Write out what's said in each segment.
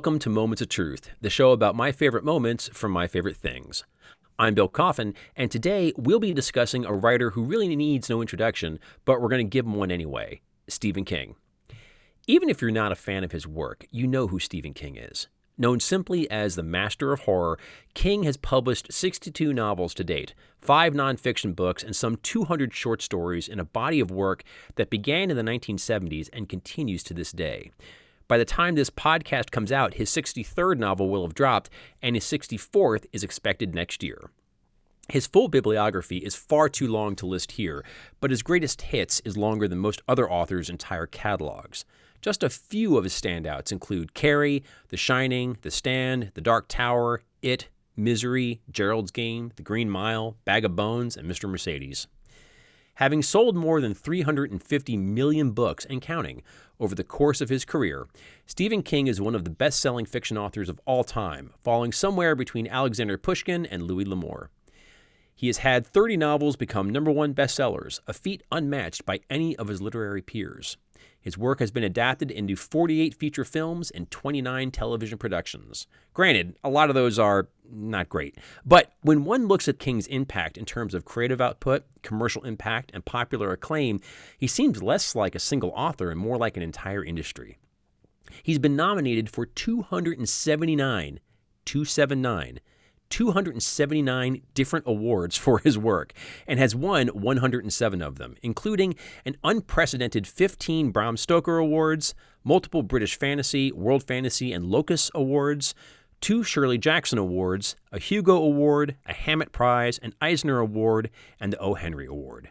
Welcome to Moments of Truth, the show about my favorite moments from my favorite things. I'm Bill Coffin, and today we'll be discussing a writer who really needs no introduction, but we're going to give him one anyway Stephen King. Even if you're not a fan of his work, you know who Stephen King is. Known simply as the master of horror, King has published 62 novels to date, five nonfiction books, and some 200 short stories in a body of work that began in the 1970s and continues to this day. By the time this podcast comes out, his 63rd novel will have dropped, and his 64th is expected next year. His full bibliography is far too long to list here, but his greatest hits is longer than most other authors' entire catalogs. Just a few of his standouts include Carrie, The Shining, The Stand, The Dark Tower, It, Misery, Gerald's Game, The Green Mile, Bag of Bones, and Mr. Mercedes. Having sold more than 350 million books and counting over the course of his career, Stephen King is one of the best selling fiction authors of all time, falling somewhere between Alexander Pushkin and Louis L'Amour. He has had 30 novels become number one bestsellers, a feat unmatched by any of his literary peers. His work has been adapted into 48 feature films and 29 television productions. Granted, a lot of those are not great. But when one looks at King's impact in terms of creative output, commercial impact, and popular acclaim, he seems less like a single author and more like an entire industry. He's been nominated for 279, 279 279 different awards for his work and has won 107 of them, including an unprecedented 15 Bram Stoker Awards, multiple British Fantasy, World Fantasy, and Locus Awards, two Shirley Jackson Awards, a Hugo Award, a Hammett Prize, an Eisner Award, and the O. Henry Award.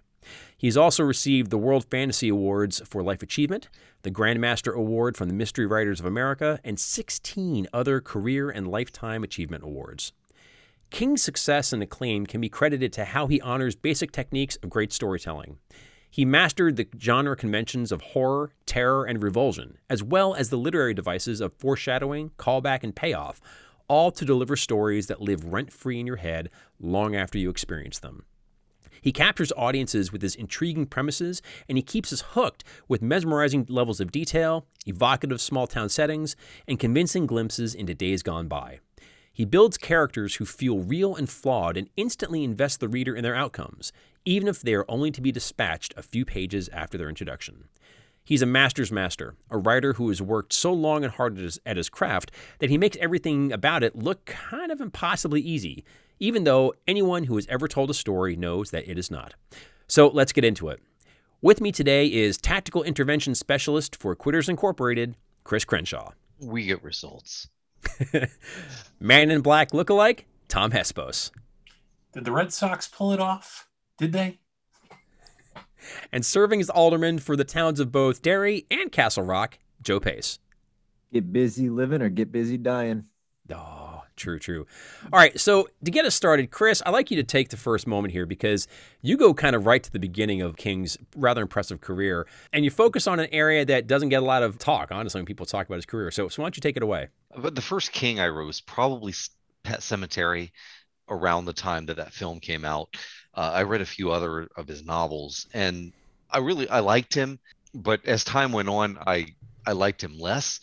He's also received the World Fantasy Awards for Life Achievement, the Grandmaster Award from the Mystery Writers of America, and 16 other career and lifetime achievement awards. King's success and acclaim can be credited to how he honors basic techniques of great storytelling. He mastered the genre conventions of horror, terror, and revulsion, as well as the literary devices of foreshadowing, callback, and payoff, all to deliver stories that live rent free in your head long after you experience them. He captures audiences with his intriguing premises, and he keeps us hooked with mesmerizing levels of detail, evocative small town settings, and convincing glimpses into days gone by. He builds characters who feel real and flawed and instantly invest the reader in their outcomes, even if they are only to be dispatched a few pages after their introduction. He's a master's master, a writer who has worked so long and hard at his, at his craft that he makes everything about it look kind of impossibly easy, even though anyone who has ever told a story knows that it is not. So let's get into it. With me today is Tactical Intervention Specialist for Quitters Incorporated, Chris Crenshaw. We get results. Man in Black lookalike, Tom Hespos. Did the Red Sox pull it off? Did they? And serving as alderman for the towns of both Derry and Castle Rock, Joe Pace. Get busy living or get busy dying. Oh, true, true. All right, so to get us started, Chris, I'd like you to take the first moment here because you go kind of right to the beginning of King's rather impressive career, and you focus on an area that doesn't get a lot of talk, honestly, when people talk about his career. So, so why don't you take it away? But the first King I wrote was probably Pet Sematary around the time that that film came out. Uh, I read a few other of his novels, and I really I liked him. But as time went on, I I liked him less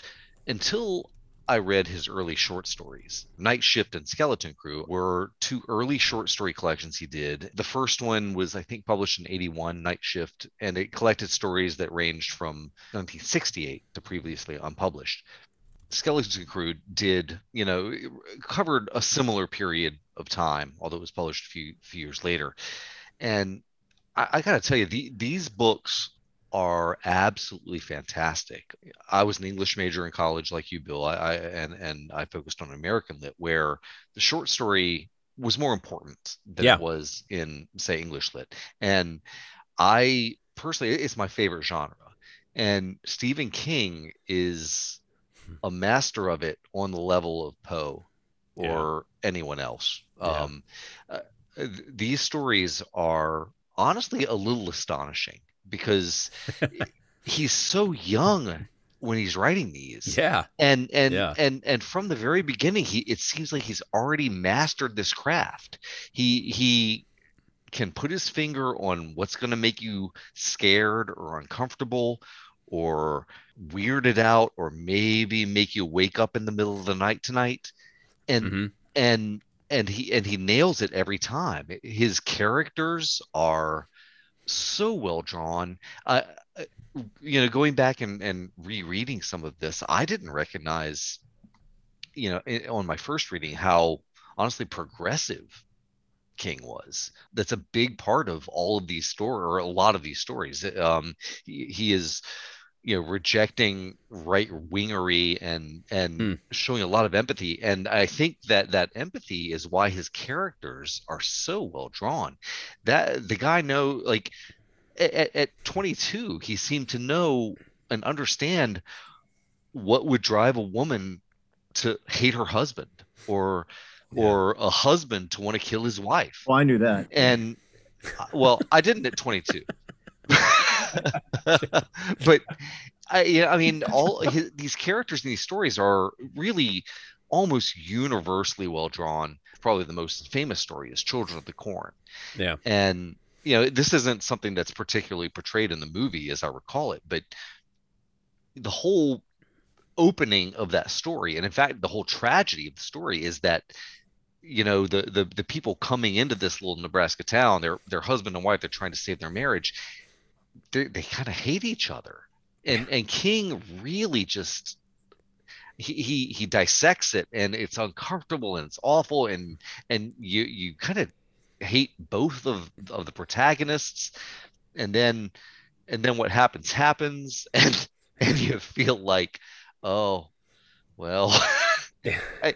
until I read his early short stories. Night Shift and Skeleton Crew were two early short story collections he did. The first one was, I think, published in 81, Night Shift, and it collected stories that ranged from 1968 to previously unpublished. Skeleton Crew did, you know, covered a similar period of time, although it was published a few, few years later. And I, I got to tell you, the, these books are absolutely fantastic. I was an English major in college, like you, Bill. I, I and and I focused on American lit, where the short story was more important than yeah. it was in, say, English lit. And I personally, it's my favorite genre. And Stephen King is a master of it on the level of Poe or yeah. anyone else. Yeah. Um, uh, these stories are honestly a little astonishing because he's so young when he's writing these. Yeah. And and yeah. and and from the very beginning he it seems like he's already mastered this craft. He he can put his finger on what's going to make you scared or uncomfortable or weird it out or maybe make you wake up in the middle of the night tonight. And Mhm. and and he and he nails it every time. His characters are so well drawn. Uh, uh, you know going back and, and rereading some of this i didn't recognize you know on my first reading how honestly progressive king was. That's a big part of all of these stories or a lot of these stories. Um he, he is you know rejecting right wingery and and Hmm. showing a lot of empathy and i think that that empathy is why his characters are so well drawn that the guy know like at, at 22 he seemed to know and understand what would drive a woman to hate her husband or Yeah. or a husband to want to kill his wife Well, I knew that. and uh, well i didn't at 22 but i yeah i mean all his, these characters in these stories are really almost universally well drawn probably the most famous story is children of the corn Yeah. and you know this isn't something that's particularly portrayed in the movie as i recall it but the whole opening of that story and in fact the whole tragedy of the story is that you know the the, the people coming into this little nebraska town their their husband and wife they're trying to save their marriage they, they kind of hate each other. And and king really just he, he he dissects it and it's uncomfortable and it's awful and and you you kind of hate both of of the protagonists. And then and then what happens happens. And and you feel like oh well. I,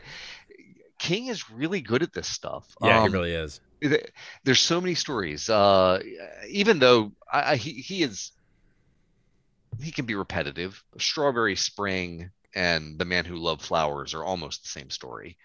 king is really good at this stuff. Yeah, Um, he really is. Th- there's so many stories uh even though I, I he, he is he can be repetitive. Strawberry spring and the man who loved flowers are almost the same story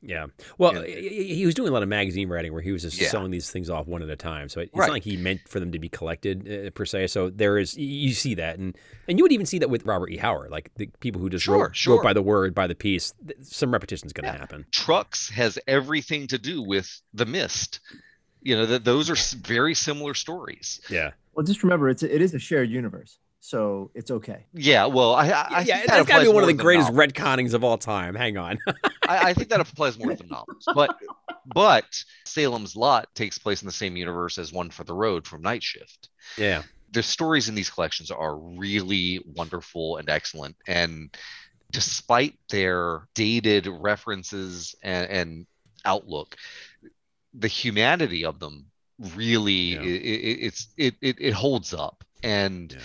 Yeah. Well, Yeah. he he was doing a lot of magazine writing where he was just Yeah. selling these things off one at a time. So it's Right. not like he meant for them to be collected uh, per se. So there is you see that, and and you would even see that with Robert E. Howard, like the people who just Sure, wrote, sure. wrote by the word, by the piece. Some repetition is going to Yeah. happen. trucks has everything to do with the mist you know that those are very similar stories Yeah. Well, just remember, it's a, it is a shared universe, so it's okay. yeah well i, I I yeah, think that that's got to be one of the greatest novel. retconnings of all time. Hang on. I, I think that applies more to the novels but but salem's lot takes place in the same universe as one for the road from night shift yeah. the stories in these collections are really wonderful and excellent and despite their dated references and, and outlook the humanity of them really Yeah. i i- it's it, it it holds up and Yeah.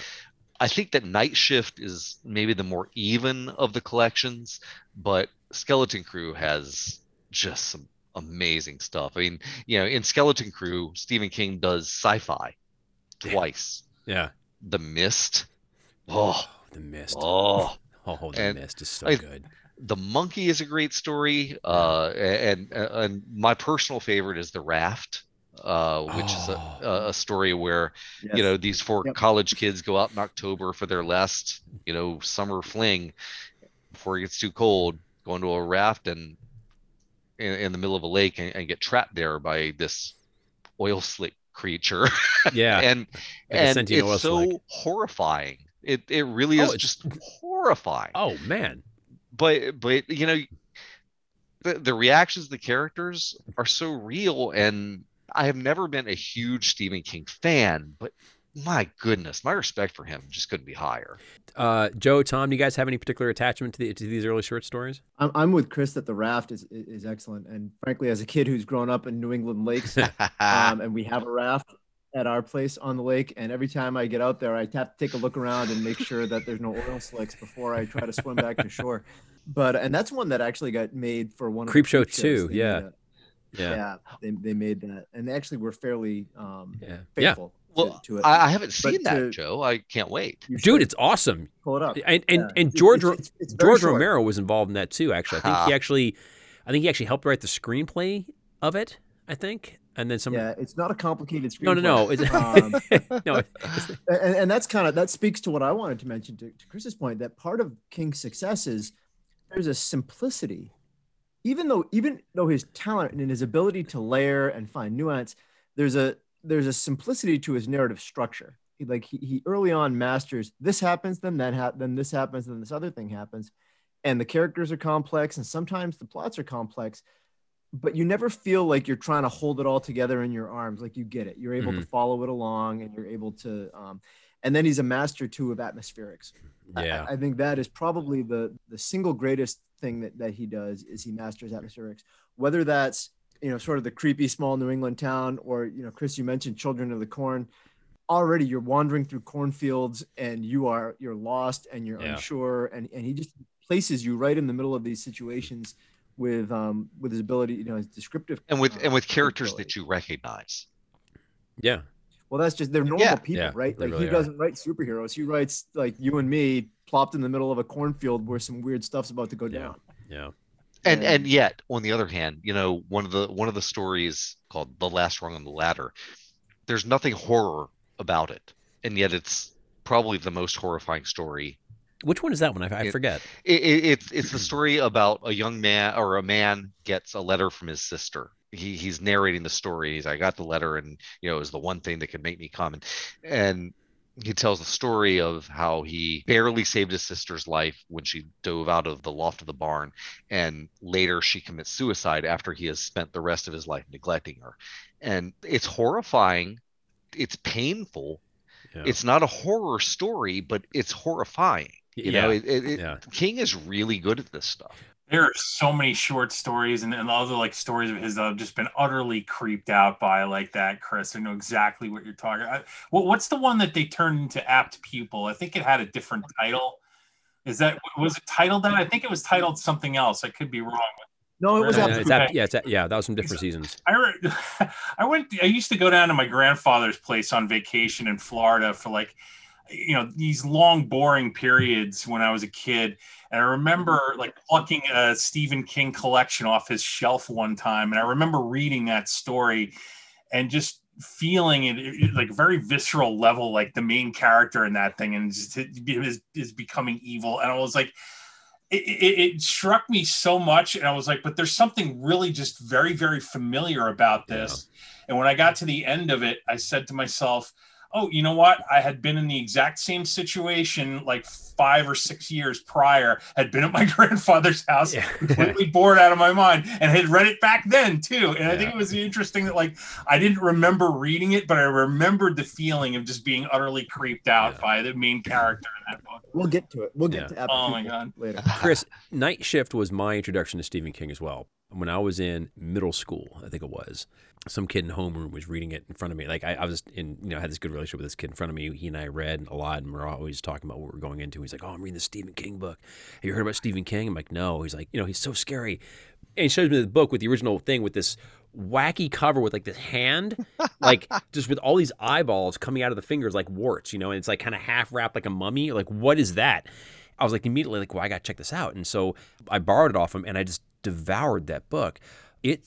I think that night shift is maybe the more even of the collections but skeleton crew has just some amazing stuff. I mean you know in skeleton crew stephen king does sci-fi twice. Yeah. the mist. Oh. The mist. oh. Oh, the and mist is so I- good. the monkey is a great story uh and and my personal favorite is the raft uh which is Oh. a, a story where Yes. you know these four Yep. college kids go out in october for their last you know summer fling before it gets too cold go into a raft and in, in the middle of a lake and, and get trapped there by this oil slick creature Yeah. and like and it's so slick. horrifying it it really Oh, is just horrifying Oh man. but but you know the, the reactions of the characters are so real and i have never been a huge stephen king fan but my goodness my respect for him just couldn't be higher Uh, Joe, Tom, do you guys have any particular attachment to, the, to these early short stories? I'm, I'm with Chris that the raft is is excellent, and frankly, as a kid who's grown up in New England lakes, um, and we have a raft at our place on the lake, and every time I get out there, I have to take a look around and make sure that there's no oil slicks before I try to swim back to shore. But and that's one that actually got made for one of the Creepshow shows. 2, yeah. made a- Yeah. yeah, they, they made that, and they actually were fairly um, Yeah. Yeah. faithful to- well to, it. I, I haven't seen that to- joe i can't wait Dude, it's awesome. pull it up. And and, Yeah. and George it's- it's- it's George short. Romero was involved in that too. Actually, I think Ha. he actually, I think he actually helped write the screenplay of it. I think, and then some. Yeah, it's not a complicated screenplay. No, no, no. It's. Um, no, it's- and, and that's kind of that speaks to what I wanted to mention to, to Chris's point that part of King's success is there's a simplicity, even though even though his talent and his ability to layer and find nuance, there's a there's a simplicity to his narrative structure. he like he, he early on masters this happens, then that ha- then this happens, then this other thing happens, and the characters are complex, and sometimes the plots are complex, but you never feel like you're trying to hold it all together in your arms. Like you get it, you're able to follow it along, and you're able to. Um, and then he's a master too of atmospherics. Yeah. I, I think that is probably the the single greatest thing that that he does is he masters atmospherics. Whether that's you know sort of the creepy small New England town, or you know, Chris, you mentioned Children of the Corn. Already, you're wandering through cornfields and you are you're lost and you're Yeah. unsure, and and he just places you right in the middle of these situations with um with his ability, you know, his descriptive and with and with uh, characters ability. that you recognize. Yeah. Well, that's just they're normal Yeah. people, Yeah, right? Like really he are. doesn't write superheroes. He writes like you and me plopped in the middle of a cornfield where some weird stuff's about to go Yeah. down. Yeah. and Yeah. and yet on the other hand you know one of the one of the stories called the last rung on the ladder there's nothing horror about it and yet it's probably the most horrifying story Which one is that one? I, I It- forget. it, it, it's it's the story about a young man or a man gets a letter from his sister he, he's narrating the story he's i got the letter and you know it was the one thing that could make me come and and he tells the story of how he barely saved his sister's life when she dove out of the loft of the barn and later she commits suicide after he has spent the rest of his life neglecting her and it's horrifying it's painful Yeah. it's not a horror story but it's horrifying you know yeah. it, it, it- yeah. king is really good at this stuff There are so many short stories and, and other like stories of his that I've just been utterly creeped out by like that, Chris. I know exactly what you're talking. I, what, what's the one that they turned into Apt Pupil? I think it had a different title. Is that was it titled that? I think it was titled something else. I could be wrong. No, it was uh, Yeah, Yeah, yeah, it's okay. ap- yeah, it's yeah, that was from different seasons. I re- I went. I used to go down to my grandfather's place on vacation in Florida for like, you know, these long, boring periods when I was a kid. And I remember mm-hmm. like plucking a Stephen King collection off his shelf one time, and I remember reading that story, and just feeling it, like very visceral level, like the main character in that thing, and just is is becoming evil. And I was like, it, it, it struck me so much and i was like but there's something really just very very familiar about this and when i got to the end of it i said to myself oh you know what i had been in the exact same situation like five or six years prior had been at my grandfather's house Yeah. completely bored out of my mind and had read it back then too and i think it was interesting that like i didn't remember reading it but i remembered the feeling of just being utterly creeped out Yeah. by the main character in that book We'll get to it. We'll get Yeah. to Apple Oh my God. later. Chris, Night Shift was my introduction to Stephen King as well. When I was in middle school, I think it was, some kid in homeroom was reading it in front of me. Like I, I was in, you know, had this good relationship with this kid in front of me. He and I read a lot, and we're always talking about what we're going into. He's like, "Oh, I'm reading the Stephen King book. Have you heard about Stephen King?" I'm like, "No." He's like, "You know, he's so scary." And he shows me the book with the original thing with this wacky cover with like this hand, like just with all these eyeballs coming out of the fingers like warts, you know, and it's like kind of half wrapped like a mummy. Like, what is that? I was like immediately like, well, I got to check this out. And so I borrowed it off him and I just devoured that book. It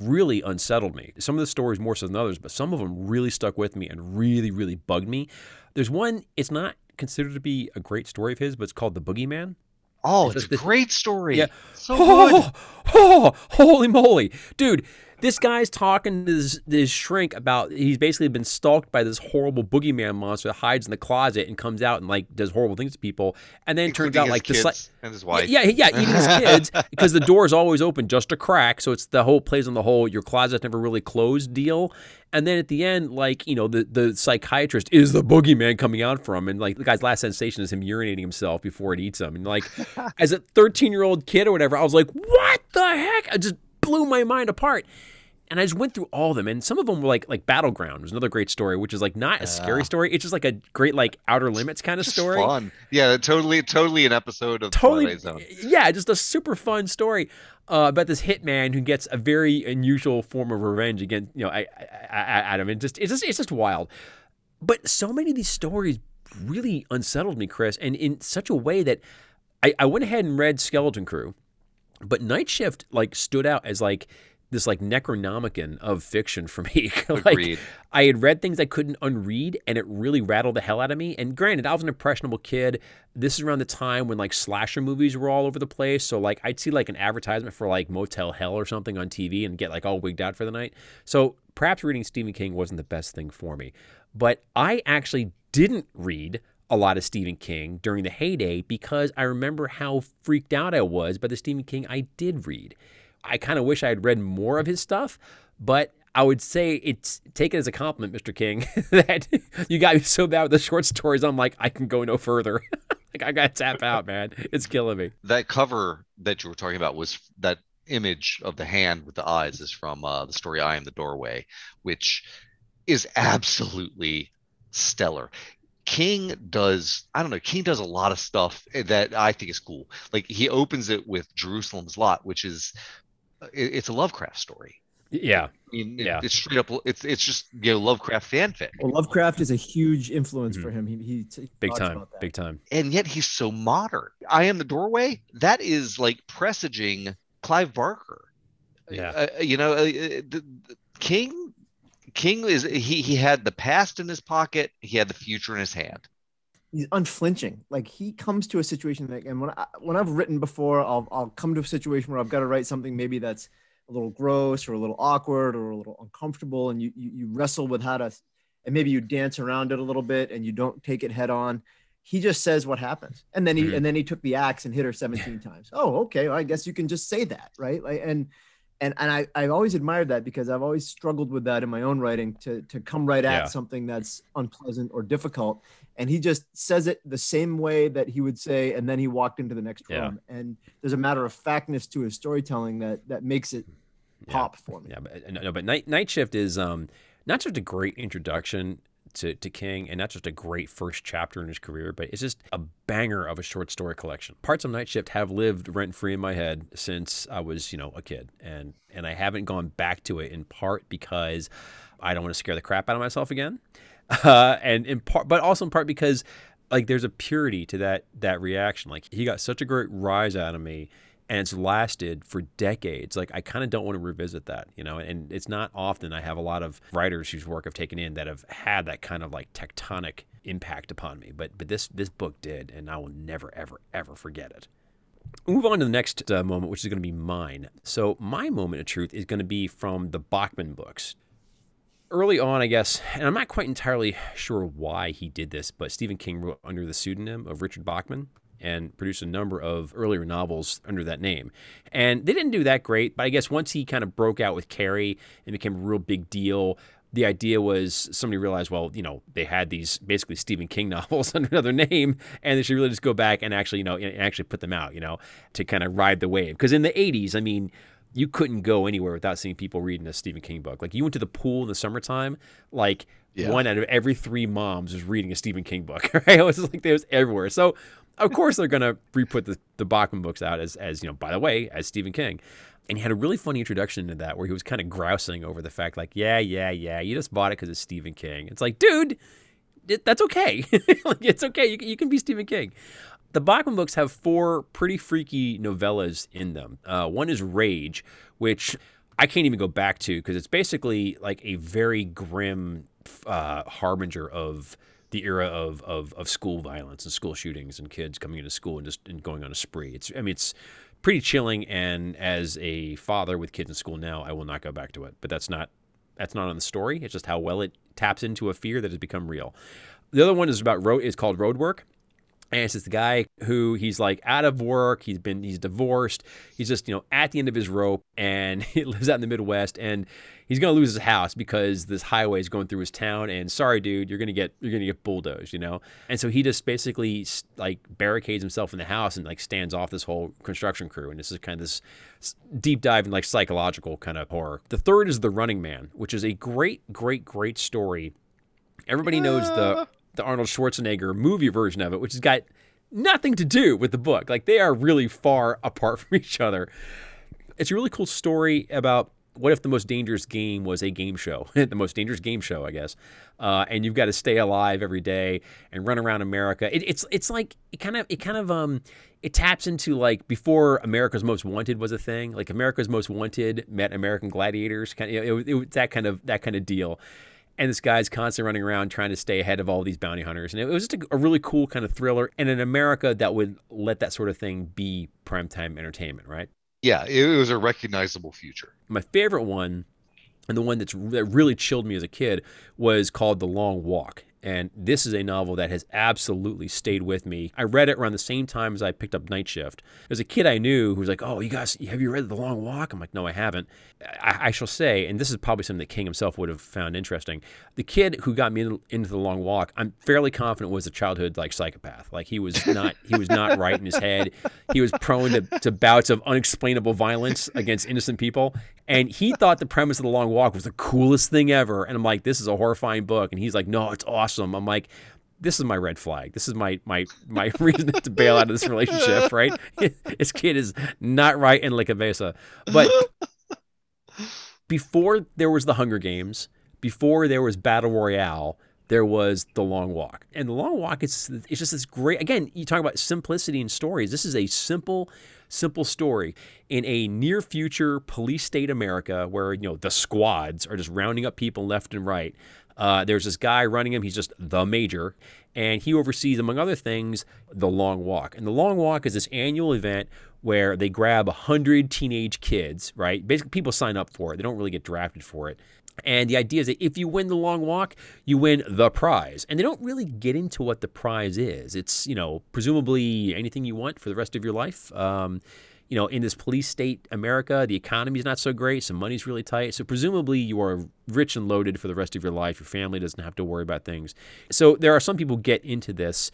really unsettled me. Some of the stories more so than others, but some of them really stuck with me and really, really bugged me. There's one, it's not considered to be a great story of his, but it's called The Boogeyman. Oh, It's it's a great story. Yeah. So oh, good. Oh, oh, holy moly. Dude, this guy's talking to this, this shrink about he's basically been stalked by this horrible boogeyman monster that hides in the closet and comes out and like does horrible things to people. And then it turns out his like the sli- and his wife. yeah, yeah, yeah, eating his kids because the door is always open just a crack. So it's the whole plays on the whole your closet's never really closed deal. And then at the end, like, you know, the, the psychiatrist is the boogeyman coming out from and like the guy's last sensation is him urinating himself before it eats him. And like as a 13 year old kid or whatever, I was like, what the heck? I just blew my mind apart. And I just went through all of them, and some of them were like like Battleground was another great story, which is like not a scary story. It's just like a great like Outer Limits kind of Just story. fun. Yeah, totally, totally an episode of totally Twilight Zone. yeah just a super fun story uh, about this hitman who gets a very unusual form of revenge against you know I, I, I, Adam and just it's just it's just wild but so many of these stories really unsettled me Chris and in such a way that I, I went ahead and read Skeleton Crew but Night Shift like stood out as like this like Necronomicon of fiction for me like Agreed. I had read things I couldn't unread, and it really rattled the hell out of me. And granted, I was an impressionable kid. This is around the time when like slasher movies were all over the place. So like I'd see like an advertisement for like Motel Hell or something on TV and get like all wigged out for the night. So perhaps reading Stephen King wasn't the best thing for me. But I actually didn't read a lot of Stephen King during the heyday because I remember how freaked out I was by the Stephen King I did read. I kind of wish I had read more of his stuff, but I would say it's take it as a compliment, Mr. King, that you got me so bad with the short stories. I'm like, I can go no further. like I got to tap out, man. It's killing me. That cover that you were talking about was that image of the hand with the eyes is from uh, the story I Am the Doorway, which is absolutely stellar. King does, I don't know, King does a lot of stuff that I think is cool. Like he opens it with Jerusalem's Lot, which is it's a Lovecraft story. Yeah. I mean, yeah. it's straight up. It's it's just you know Lovecraft fanfic. Well, Lovecraft is a huge influence mm-hmm. for him. He, he, he big time, big time. And yet he's so modern. I am the doorway. That is like presaging Clive Barker. Yeah. Uh, you know, uh, the, the King. King is he he had the past in his pocket. He had the future in his hand he's unflinching. Like he comes to a situation that, and when I, when I've written before, I'll I'll come to a situation where I've got to write something maybe that's a little gross or a little awkward or a little uncomfortable, and you you, you wrestle with how to, and maybe you dance around it a little bit and you don't take it head on. He just says what happens, and then he mm-hmm. and then he took the axe and hit her 17 times. Oh, okay. Well, I guess you can just say that, right? Like and and and I I've always admired that because I've always struggled with that in my own writing to to come right at yeah. something that's unpleasant or difficult. And he just says it the same way that he would say and then he walked into the next room. And there's a matter of factness to his storytelling that that makes it pop for me. Yeah but no but night night shift is um not just a great introduction to, to King, and not just a great first chapter in his career, but it's just a banger of a short story collection. Parts of Night Shift have lived rent free in my head since I was, you know, a kid, and and I haven't gone back to it in part because I don't want to scare the crap out of myself again uh, and in part, but also in part because like there's a purity to that that reaction. Like he got such a great rise out of me, and it's lasted for decades. Like I kind of don't want to revisit that, you know. And it's not often I have a lot of writers whose work I've taken in that have had that kind of like tectonic impact upon me. But but this this book did, and I will never ever ever forget it. Move on to the next uh, moment, which is going to be mine. So my moment of truth is going to be from the Bachman books early on, I guess, and I'm not quite entirely sure why he did this, but Stephen King wrote under the pseudonym of Richard Bachman and produced a number of earlier novels under that name. And they didn't do that great, but I guess once he kind of broke out with Carrie and became a real big deal, the idea was somebody realized, well, you know, they had these basically Stephen King novels under another name, and they should really just go back and actually, you know, actually put them out, you know, to kind of ride the wave. Because in the 80s, I mean, you couldn't go anywhere without seeing people reading a Stephen King book. Like you went to the pool in the summertime, like yeah. one out of every three moms was reading a Stephen King book. Right? It was like they was everywhere. So of course they're gonna re-put the, the Bachman books out as as you know, by the way, as Stephen King. And he had a really funny introduction to that where he was kind of grousing over the fact, like, yeah, yeah, yeah, you just bought it because it's Stephen King. It's like, dude, it, that's okay. like, it's okay. You, you can be Stephen King the Bachman books have four pretty freaky novellas in them. Uh, one is Rage, which I can't even go back to because it's basically like a very grim uh, harbinger of the era of, of, of school violence and school shootings and kids coming into school and just and going on a spree. It's I mean it's pretty chilling. And as a father with kids in school now, I will not go back to it. But that's not that's not on the story. It's just how well it taps into a fear that has become real. The other one is about road. Is called Road Work and it's this guy who he's like out of work. He's been he's divorced. He's just you know at the end of his rope, and he lives out in the Midwest. And he's gonna lose his house because this highway is going through his town. And sorry, dude, you're gonna get you're gonna get bulldozed, you know. And so he just basically like barricades himself in the house and like stands off this whole construction crew. And this is kind of this deep dive in like psychological kind of horror. The third is the Running Man, which is a great, great, great story. Everybody knows the ah. The Arnold Schwarzenegger movie version of it, which has got nothing to do with the book. Like they are really far apart from each other. It's a really cool story about what if the most dangerous game was a game show, the most dangerous game show, I guess. Uh, and you've got to stay alive every day and run around America. It, it's it's like it kind of it kind of um it taps into like before America's Most Wanted was a thing. Like America's Most Wanted met American Gladiators, kind of it, it, that kind of that kind of deal and this guy's constantly running around trying to stay ahead of all these bounty hunters. And it was just a, a really cool kind of thriller. And in America, that would let that sort of thing be primetime entertainment, right? Yeah, it was a recognizable future. My favorite one, and the one that's that really chilled me as a kid, was called The Long Walk. And this is a novel that has absolutely stayed with me. I read it around the same time as I picked up Night Shift. There's a kid I knew who was like, Oh, you guys, have you read The Long Walk? I'm like, No, I haven't. I, I shall say, and this is probably something that King himself would have found interesting. The kid who got me into The Long Walk, I'm fairly confident was a childhood like psychopath. Like he was not, he was not right in his head. He was prone to, to bouts of unexplainable violence against innocent people. And he thought the premise of The Long Walk was the coolest thing ever. And I'm like, this is a horrifying book. And he's like, no, it's awesome. I'm like, this is my red flag. This is my my my reason to bail out of this relationship, right? this kid is not right in La Cabeza. But before there was the Hunger Games, before there was Battle Royale, there was the Long Walk. And the Long Walk is it's just this great again, you talk about simplicity in stories. This is a simple simple story in a near future police state America where you know the squads are just rounding up people left and right. Uh, there's this guy running him. He's just the major, and he oversees, among other things, the Long Walk. And the Long Walk is this annual event where they grab 100 teenage kids, right? Basically, people sign up for it. They don't really get drafted for it. And the idea is that if you win the long walk, you win the prize. And they don't really get into what the prize is. It's, you know, presumably anything you want for the rest of your life. Um, you know, in this police state America, the economy is not so great, so money's really tight. So presumably you are rich and loaded for the rest of your life. Your family doesn't have to worry about things. So there are some people get into this,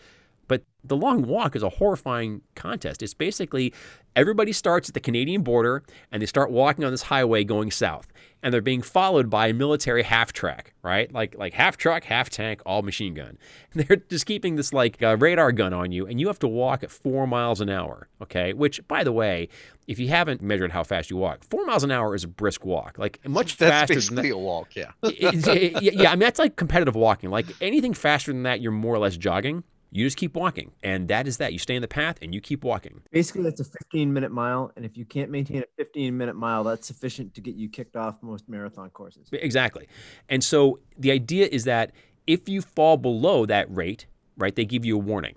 but the long walk is a horrifying contest. It's basically everybody starts at the Canadian border and they start walking on this highway going south and they're being followed by a military half track, right? Like like half truck, half tank, all machine gun. And they're just keeping this like uh, radar gun on you, and you have to walk at four miles an hour. Okay, which by the way, if you haven't measured how fast you walk, four miles an hour is a brisk walk, like much That's faster. basically than that. a walk, yeah. It- it- yeah, I mean that's like competitive walking. Like anything faster than that, you're more or less jogging. You just keep walking, and that is that. You stay in the path and you keep walking. Basically, that's a 15 minute mile. And if you can't maintain a 15 minute mile, that's sufficient to get you kicked off most marathon courses. Exactly. And so the idea is that if you fall below that rate, right, they give you a warning.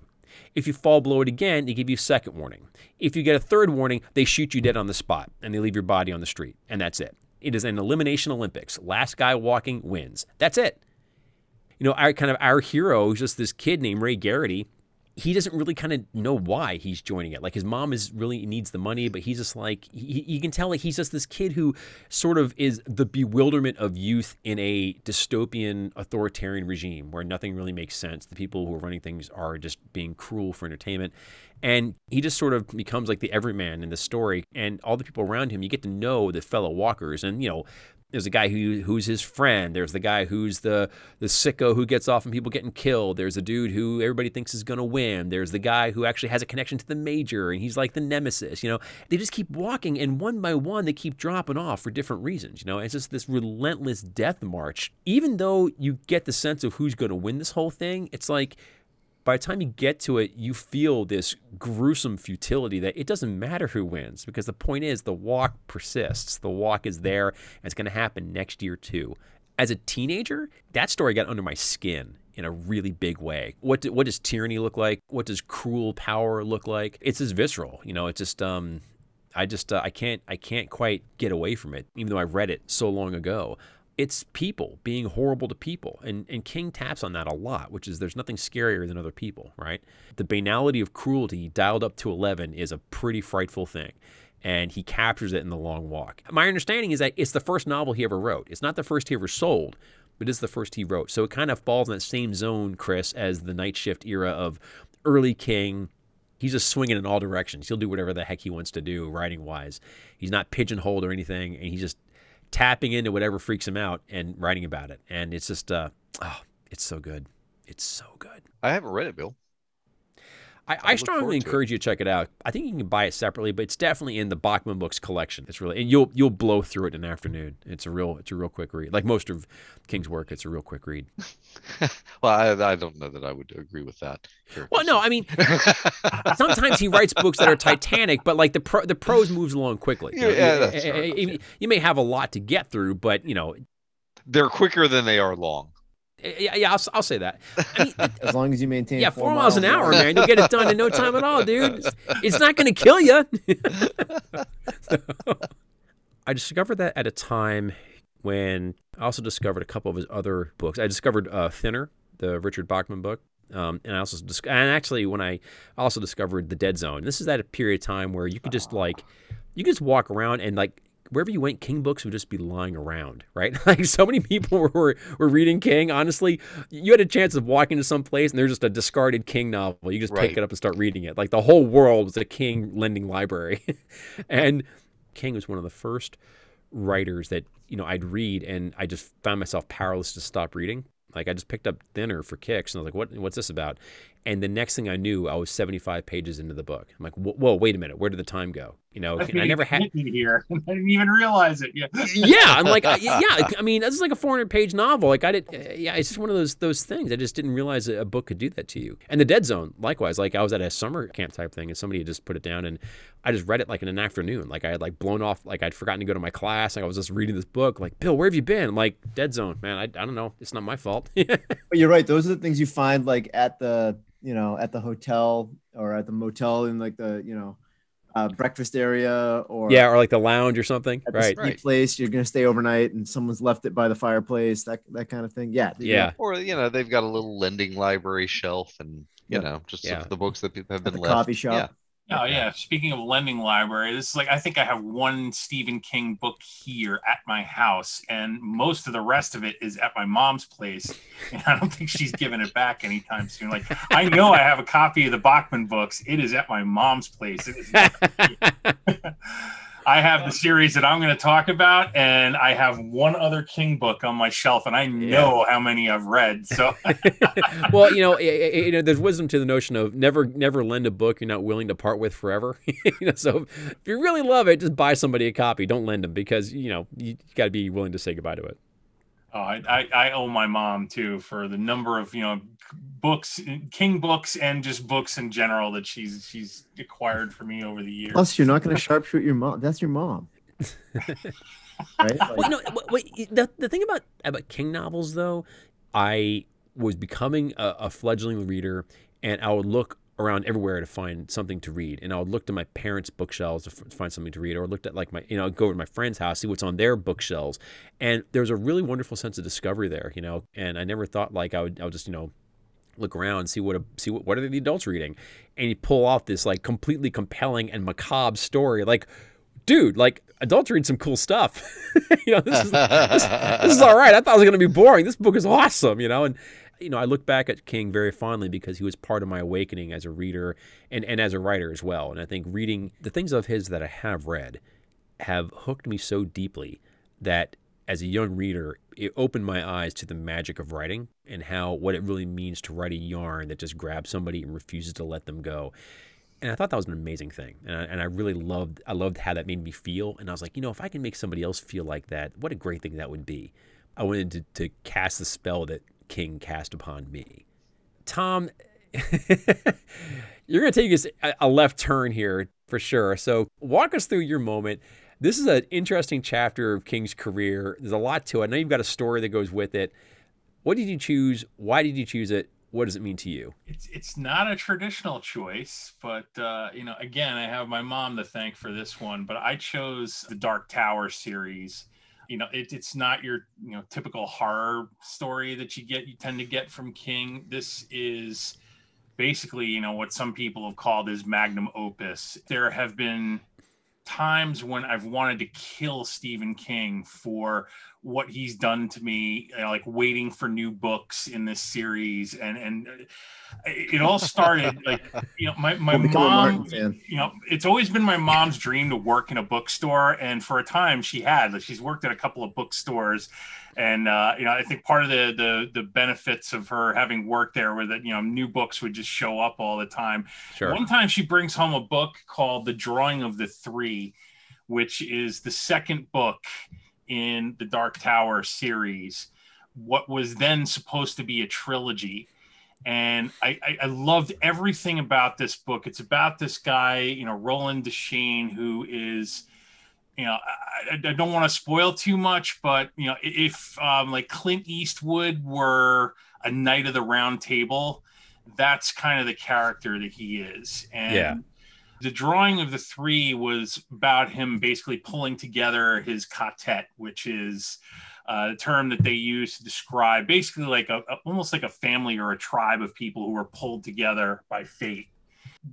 If you fall below it again, they give you a second warning. If you get a third warning, they shoot you dead on the spot and they leave your body on the street. And that's it. It is an elimination Olympics. Last guy walking wins. That's it. You know, our kind of our hero is just this kid named Ray Garraty. He doesn't really kind of know why he's joining it. Like his mom is really needs the money, but he's just like he, you can tell like he's just this kid who sort of is the bewilderment of youth in a dystopian authoritarian regime where nothing really makes sense. The people who are running things are just being cruel for entertainment. And he just sort of becomes like the everyman in the story. And all the people around him, you get to know the fellow walkers. And, you know, there's a guy who who's his friend. There's the guy who's the the sicko who gets off and people getting killed. There's a dude who everybody thinks is gonna win. There's the guy who actually has a connection to the major and he's like the nemesis. You know, they just keep walking and one by one they keep dropping off for different reasons. You know, it's just this relentless death march. Even though you get the sense of who's gonna win this whole thing, it's like by the time you get to it, you feel this gruesome futility that it doesn't matter who wins because the point is the walk persists. The walk is there and it's going to happen next year too. As a teenager, that story got under my skin in a really big way. What do, what does tyranny look like? What does cruel power look like? It's just visceral. You know, it's just um I just uh, I can't I can't quite get away from it even though I read it so long ago it's people being horrible to people. And, and King taps on that a lot, which is there's nothing scarier than other people, right? The banality of cruelty dialed up to 11 is a pretty frightful thing. And he captures it in The Long Walk. My understanding is that it's the first novel he ever wrote. It's not the first he ever sold, but it's the first he wrote. So it kind of falls in that same zone, Chris, as the Night Shift era of early King, he's just swinging in all directions. He'll do whatever the heck he wants to do, writing wise. He's not pigeonholed or anything, and he's just tapping into whatever freaks him out and writing about it. And it's just, uh, oh, it's so good. It's so good. I haven't read it, Bill. I, I strongly forward to it. encourage you to check it out. I think you can buy it separately, but it's definitely in the Bachman Books collection. It's really, and you'll you'll blow through it in an afternoon. It's a real, it's a real quick read. Like most of King's work, it's a real quick read. well, I, I don't know that I would agree with that. Well, no, I mean, sometimes he writes books that are titanic, but like the pro, the prose moves along quickly. You, know, Yeah, that's you- enough, you- you may have a lot to get through, but you know, They're quicker than they are long. Yeah, yeah I'll, I'll say that. I mean, As long as you maintain Yeah, four miles an hour, man. You'll get it done in no time at all, dude. It's, it's not going to kill you. I discovered that at a time when I also discovered a couple of his other books. I discovered uh, Thinner the Richard Bachman book. Um, and I also dis- and actually when I also discovered the Dead Zone. This is at a period of time where you could just like you could just walk around and like wherever you went, King books would just be lying around, right? Like so many people were, were reading King. Honestly, you had a chance of walking to some place and there's just a discarded King novel. You just Right. pick it up and start reading it. Like the whole world was a King lending library. and King was one of the first writers that, you know, I'd read and I just found myself powerless to stop reading. Like I just picked up Thinner for kicks and I was like, what, what's this about? And the next thing I knew, I was 75 pages into the book. I'm like, whoa, wait a minute. Where did the time go? You know, I never had, here. I didn't even realize it. Yeah. yeah, I'm like, yeah. I mean, this is like a 400 page novel. Like, I did, uh, yeah, it's just one of those those things. I just didn't realize a a book could do that to you. And the Dead Zone, likewise. Like, I was at a summer camp type thing, and somebody had just put it down, and I just read it like in an afternoon. Like, I had like blown off, like I'd forgotten to go to my class. Like, I was just reading this book. Like, Bill, where have you been? I'm like, Dead Zone, man. I, I don't know. It's not my fault. But you're right. Those are the things you find like at the you know at the hotel or at the motel in like the you know uh, breakfast area or yeah, or like the lounge or something. at Right. Right. place you're gonna stay overnight and someone's left it by the fireplace that that kind of thing. Yeah. Yeah. Or you know, they've got a little lending library shelf, and you Yeah. know, just Yeah. the books that people have At been the left. coffee shop. Oh yeah. Speaking of lending library, this is like I think I have one Stephen King book here at my house, and most of the rest of it is at my mom's place. And I don't think she's giving it back anytime soon. Like I know I have a copy of the Bachman books. It is at my mom's place. It I have the series that I'm going to talk about, and I have one other King book on my shelf, and I know how many I've read. So well, you know, i- i- you know, there's wisdom to the notion of never, never lend a book you're not willing to part with forever. you know, so if you really love it, just buy somebody a copy. Don't lend them because you know you got to be willing to say goodbye to it. Oh, I, I, I owe my mom too for the number of you know books, King books, and just books in general that she's she's acquired for me over the years. Plus, you're not gonna sharpshoot your mom. That's your mom. right? Like, Well, no, wait, wait, the, the thing about about King novels though, I was becoming a, a fledgling reader, and I would look around everywhere to find something to read, and I would look to my parents' bookshelves to f- find something to read, or looked at like my, you know, I'd go over to my friend's house, see what's on their bookshelves, and there was a really wonderful sense of discovery there, you know, and I never thought like I would, I would just, you know. Look around, see what a, see what what are the adults reading, and you pull off this like completely compelling and macabre story. Like, dude, like adults read some cool stuff. you know, this is this, this is all right. I thought it was going to be boring. This book is awesome, you know. And you know, I look back at King very fondly because he was part of my awakening as a reader and and as a writer as well. And I think reading the things of his that I have read have hooked me so deeply that as a young reader, it opened my eyes to the magic of writing and how what it really means to write a yarn that just grabs somebody and refuses to let them go and I thought that was an amazing thing, and I, and I really loved I loved how that made me feel, and I was like, you know, if I can make somebody else feel like that, what a great thing that would be. I wanted to, to cast the spell that King cast upon me. Tom, you're going to take us a, left turn here for sure. So walk us through your moment. This is an interesting chapter of King's career. There's a lot to it. I know you've got a story that goes with it. What did you choose? Why did you choose it? What does it mean to you? it's it's not a traditional choice, but uh, you know, again, I have my mom to thank for this one. But I chose the Dark Tower series. You know, it, it's not your you know typical horror story that you get you tend to get from King. This is basically you know what some people have called his magnum opus. There have been times when I've wanted to kill Stephen King for what he's done to me, you know, like waiting for new books in this series, and and uh, it all started like you know my my We'll become a mom. You know, it's always been my mom's dream to work in a bookstore, and for a time she had. Like, she's worked at a couple of bookstores, and uh, you know, I think part of the the the benefits of her having worked there were that you know new books would just show up all the time. Sure. One time she brings home a book called The Drawing of the Three, which is the second book in the Dark Tower series, what was then supposed to be a trilogy. And I, I, I loved everything about this book. It's about this guy, you know, Roland Deschain, who is, you know, I, I don't want to spoil too much, but you know, if um, like Clint Eastwood were a knight of the round table, that's kind of the character that he is. And Yeah. The drawing of the three was about him basically pulling together his quartet, which is uh, term that they use to describe basically like a, a, almost like a family or a tribe of people who are pulled together by fate.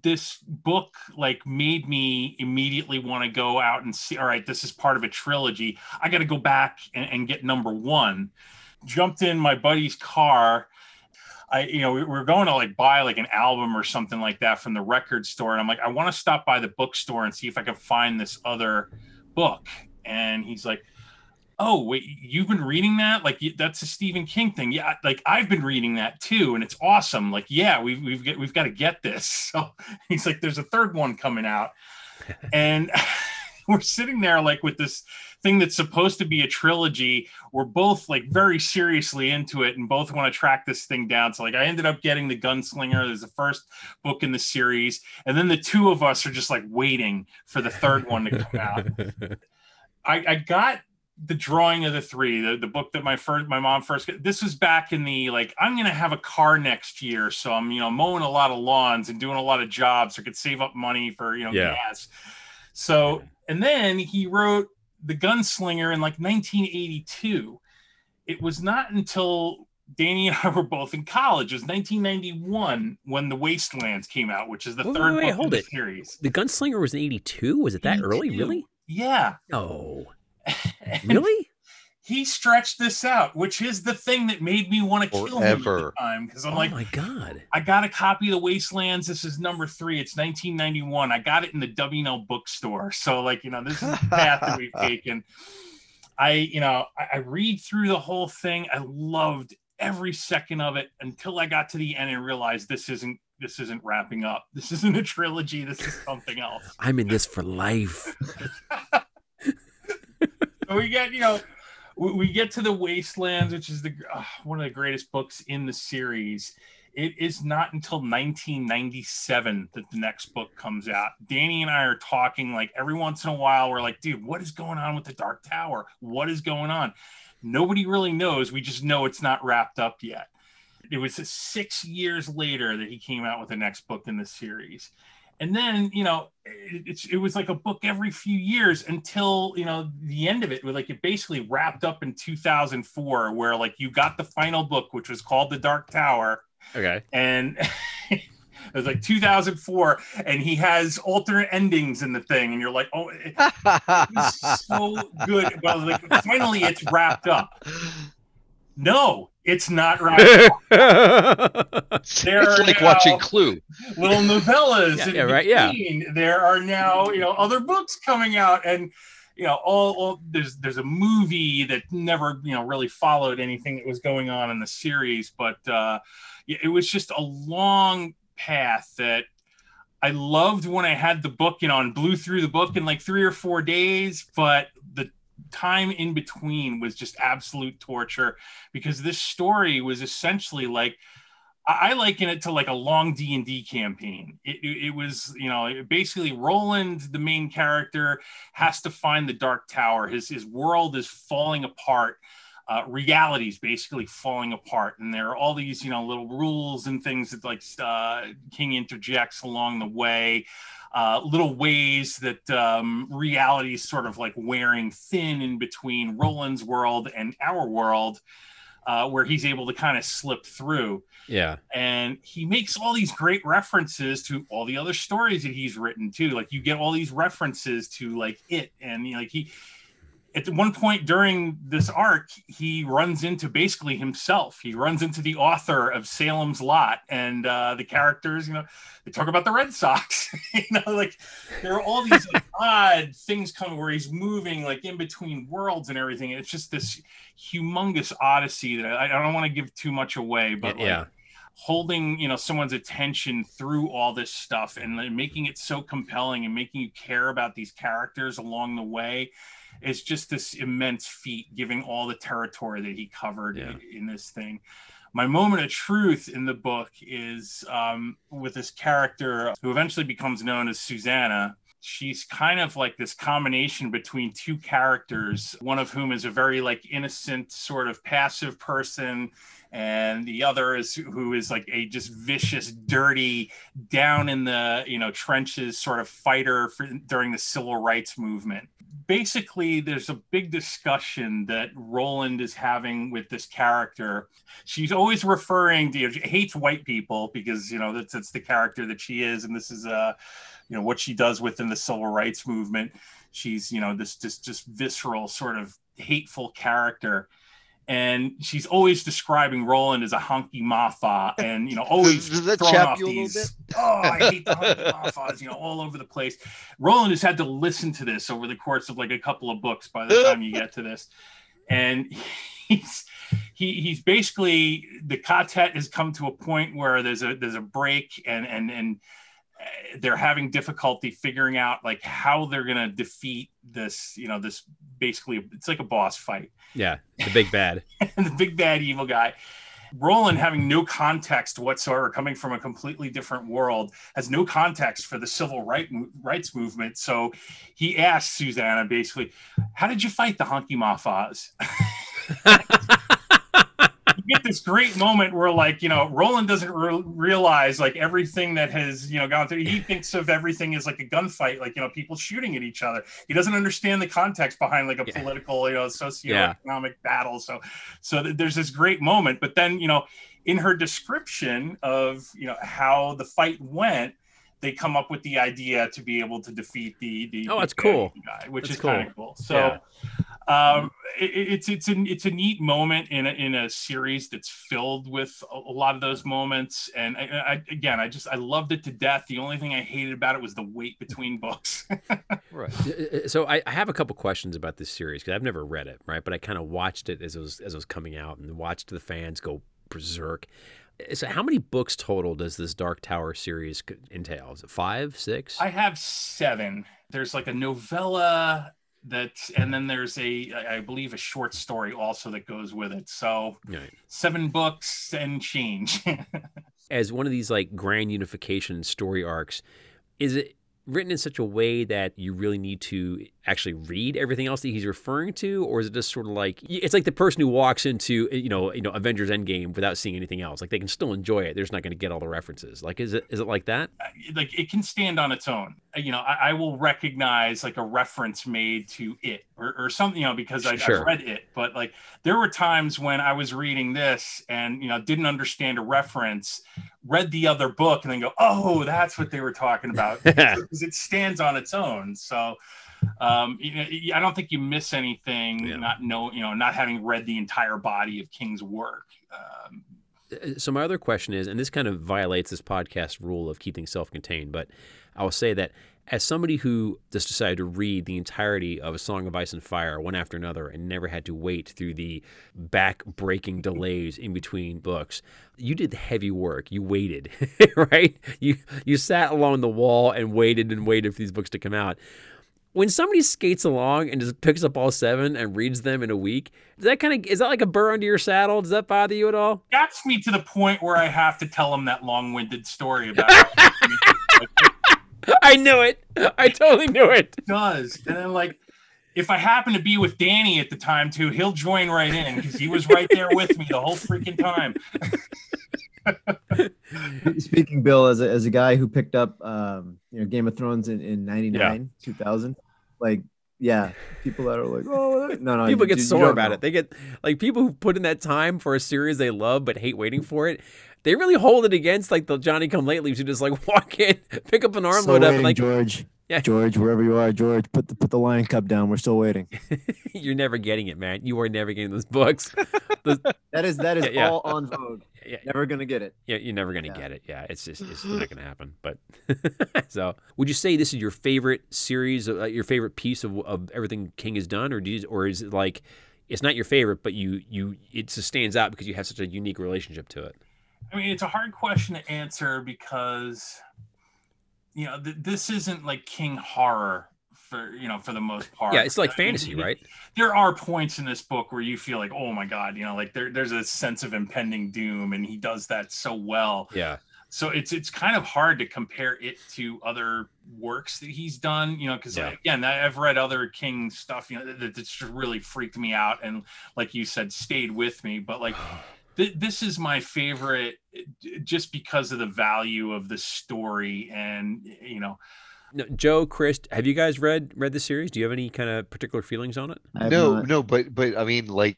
This book like made me immediately want to go out and see all right this is part of a trilogy. I got to go back and, and, get number one. Jumped in my buddy's car i you know we were going to like buy like an album or something like that from the record store and i'm like i want to stop by the bookstore and see if i can find this other book. And he's like oh wait you've been reading that? Like that's a stephen king thing. Yeah like i've been reading that too and it's awesome. Like yeah we've we've, get, we've got to get this. So he's like there's a third one coming out. And we're sitting there like with this thing that's supposed to be a trilogy we're both like very seriously into it and both want to track this thing down. So like i ended up getting the gunslinger there's the first book in the series and then the two of us are just like waiting for the third one to come out. I, I got the drawing of the three the, the book that my first my mom first this was back in the like i'm gonna have a car next year so i'm you know mowing a lot of lawns and doing a lot of jobs so i could save up money for you know yeah. gas. So and then he wrote the gunslinger in like 1982 it was not until danny and i were both in college. It was 1991 when the wastelands came out which is the wait, third wait, wait, book in the it. series. The gunslinger was in 82 was it that 82. early? Really? Yeah. Oh. No really? He stretched this out, which is the thing that made me want to kill him at the time. Because I'm oh like, my god, I got a copy of the Wastelands. This is number three. It's 1991. I got it in the W&L bookstore. So like, you know, this is the path that we've taken. I, you know, I, I read through the whole thing. I loved every second of it until I got to the end and realized this isn't this isn't wrapping up. This isn't a trilogy. This is something else. I'm in this for life. so we get you know we get to the wastelands which is the uh, one of the greatest books in the series. It is not until 1997 that the next book comes out. Danny and i are talking like every once in a while we're like dude what is going on with the dark tower? What is going on? Nobody really knows. We just know it's not wrapped up yet. It was six years later that he came out with the next book in the series and then you know it, it was like a book every few years until you know the end of it was like it basically wrapped up in 2004 where like you got the final book which was called the dark tower. Okay. And it was like 2004 and he has alternate endings in the thing and you're like oh it, it so good. Well like finally it's wrapped up. No it's not right. it's like watching Clue. Little novellas. yeah, yeah right. Yeah. There are now, you know, other books coming out, and you know, all, all there's there's a movie that never, you know, really followed anything that was going on in the series, but uh, it was just a long path that I loved when I had the book, you know, and blew through the book in like three or four days, but the time in between was just absolute torture because this story was essentially like I liken it to like a long D and D campaign. It, it, was, you know, basically Roland, the main character, has to find the Dark Tower. His his world is falling apart. Uh, reality is basically falling apart, and there are all these, you know, little rules and things that like uh, King interjects along the way uh, little ways that um, reality is sort of like wearing thin in between Roland's world and our world, uh, where he's able to kind of slip through. Yeah. And he makes all these great references to all the other stories that he's written too. Like you get all these references to like it, and you know, like he at one point during this arc, he runs into basically himself. He runs into the author of Salem's Lot, and uh, the characters, you know, they talk about the Red Sox. you know, like there are all these like, odd things coming where he's moving like in between worlds and everything. It's just this humongous odyssey that I, I don't want to give too much away, but yeah. Like, holding you know someone's attention through all this stuff and making it so compelling and making you care about these characters along the way is just this immense feat, giving all the territory that he covered yeah. in, in, this thing. My moment of truth in the book is um, with this character who eventually becomes known as Susannah. She's kind of like this combination between two characters, one of whom is a very like innocent, sort of passive person, and the other is who is like a just vicious, dirty, down in the you know trenches sort of fighter for, during the civil rights movement basically there's a big discussion that Roland is having with this character. She's always referring to you know, she hates white people because you know that's that's the character that she is, and this is uh you know what she does within the civil rights movement. She's you know this just just visceral sort of hateful character and she's always describing Roland as a honky mafa, and you know, always throwing off you a little these. Oh, I hate the honky mafas, you know, all over the place. Roland has had to listen to this over the course of like a couple of books by the time you get to this, and he's he he's basically the quartet has come to a point where there's a there's a break and and and they're having difficulty figuring out like how they're gonna defeat this you know this basically it's like a boss fight Yeah, the big bad. the big bad evil guy. Roland, having no context whatsoever, coming from a completely different world, has no context for the civil right, rights movement. So he asks Susannah basically, How did you fight the honky mafas? get this great moment where, like, you know, Roland doesn't re- realize like everything that has, you know, gone through. He thinks of everything as like a gunfight, like, you know, people shooting at each other. He doesn't understand the context behind like a Yeah. political, you know, socioeconomic battle. So, so th- there's this great moment but then you know in her description of you know how the fight went they come up with the idea to be able to defeat the the Oh, that's bad cool. guy which That's is kind of cool so Yeah. Um it, it's it's a it's a neat moment in a, in a series that's filled with a, a lot of those moments and I, I again i just i loved it to death the only thing i hated about it was the wait between books Right. Uh, So I, I have a couple questions about this series because I've never read it, right? But I kind of watched it as it was as it was coming out and watched the fans go berserk. So how many books total does this Dark Tower series entail? Is it five, six? I have seven. There's like a novella that, and then there's a, I believe, a short story also that goes with it. So Right. seven books and change. As one of these like grand unification story arcs, is it written in such a way that you really need to actually read everything else that he's referring to, or is it just sort of like it's like the person who walks into eh, you know you know Avengers Endgame without seeing anything else? Like they can still enjoy it. They're just not going to get all the references. Like is it is it like that? Uh, like it can stand on its own. Uh, you know, I, I will recognize like a reference made to it or, or something, you know, because I, Sure. I've read it. But like there were times when I was reading this and, you know, didn't understand a reference, read the other book and then go, oh, that's what they were talking about. because it stands on its own. So, um, you know, I don't think you miss anything Yeah. not know, you know, not having read the entire body of King's work. Um, Uh, So my other question is, and this kind of violates this podcast rule of keeping self-contained, but I will say that as somebody who just decided to read the entirety of A Song of Ice and Fire one after another and never had to wait through the back-breaking delays in between books, you did the heavy work. You waited, right? You you sat along the wall and waited and waited for these books to come out. When somebody skates along and just picks up all seven and reads them in a week, is that kind of is that like a burr under your saddle? Does that bother you at all? that's me to the point where I have to tell them that long-winded story about it I knew it. I totally knew it. does. And then like if I happen to be with Danny at the time too, he'll join right in because he was right there with me the whole freaking time. Speaking, Bill, as a, as a guy who picked up, um, you know, Game of Thrones in, in 99, 2000, like, yeah, people that are like, oh, no, no. People you- get you sore don't about know. it. They get like people who put in that time for a series they love but hate waiting for it. They really hold it against like the Johnny Come Latelys who just like walk in, pick up an arm Still load up, and like George. Yeah. George, wherever you are, George, put the put the lion cup down. We're still waiting. you're never getting it, man. You are never getting those books. That is that is Yeah, yeah. all on Vogue. Yeah, Never gonna get it. yeah, you're never gonna Yeah. get it. Yeah, it's just it's not gonna happen. But so, would you say this is your favorite series, uh, your favorite piece of, of everything King has done, or do you, or is it like it's not your favorite, but you you it just stands out because you have such a unique relationship to it? I mean, it's a hard question to answer because, you know, th- this isn't like King horror for you know for the most part. Yeah, it's like I fantasy, it- right? There are points in this book where you feel like, oh my god, you know, like there, there's a sense of impending doom, and he does that so well. Yeah, So it's it's kind of hard to compare it to other works that he's done, you know, because Yeah. again, I've read other King stuff, you know, that, that's just really freaked me out, and like you said, stayed with me. But like th- this is my favorite just because of the value of the story and you know No, Joe, Chris, have you guys read read the series? Do you have any kind of particular feelings on it? No, not- no, but but I mean, like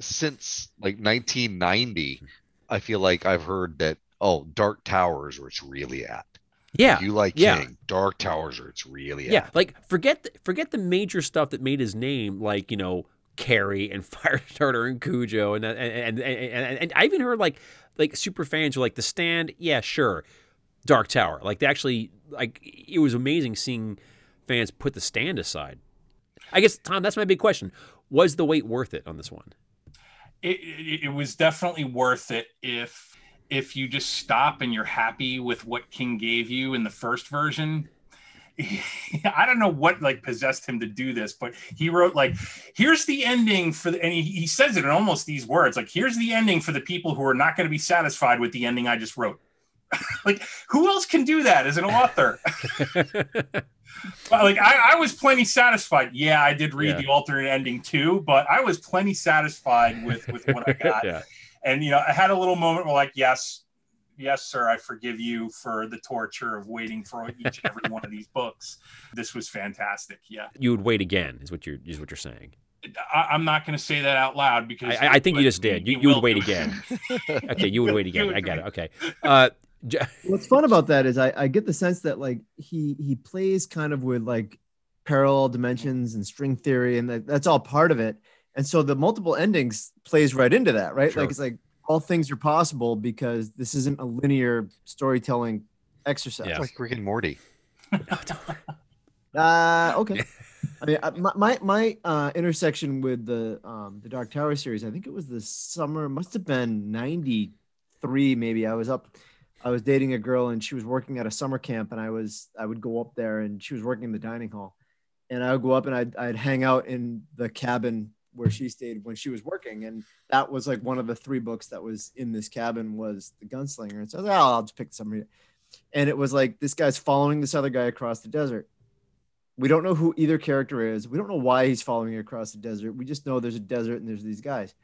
since like 1990, I feel like I've heard that oh, Dark Towers where it's really at. Yeah, If you like yeah. King, Dark Towers where it's really yeah. at. Like forget the, forget the major stuff that made his name, like you know Carrie and Firestarter and Cujo, and uh, that- and and, and, and, and I even heard like like super fans were like The Stand. Yeah, sure. Dark Tower. Like they actually like it was amazing seeing fans put The Stand aside. I guess Tom, that's my big question. Was the wait worth it on this one? it, it, it was definitely worth it if if you just stop and you're happy with what King gave you in the first version. I don't know what like possessed him to do this, but he wrote like, "Here's the ending for the," and he, he says it in almost these words, like, "Here's the ending for the people who are not going to be satisfied with the ending I just wrote." like, who else can do that as an author? But, like I, I was plenty satisfied. Yeah, I did read Yeah. the alternate ending too, but I was plenty satisfied with with what I got. yeah. And you know, I had a little moment where like, yes, yes, sir, I forgive you for the torture of waiting for each and every one of these books. This was fantastic. Yeah, You would wait again, is what you're is what you're saying. I, I'm not going to say that out loud because I, I think you just did. You, he you would wait again. Okay, you would wait again. I got it. Okay. Uh, What's fun about that is I, I get the sense that like he he plays kind of with like parallel dimensions and string theory, and that, that's all part of it. And so the multiple endings plays right into that, right? Sure. Like it's like all things are possible because this isn't a linear storytelling exercise. Yeah. It's like Rick and Morty. Uh, okay. I mean, my my, my uh, intersection with the um, the Dark Tower series, I think it was the summer, must have been '93, maybe. I was up, I was dating a girl, and she was working at a summer camp, and I was I would go up there, and she was working in the dining hall, and I would go up and I'd I'd hang out in the cabin where she stayed when she was working, and that was like one of the three books that was in this cabin was the Gunslinger, and so I was like, oh, I'll just pick some. And it was like this guy's following this other guy across the desert we don't know who either character is. We don't know why he's following across the desert. We just know there's a desert and there's these guys.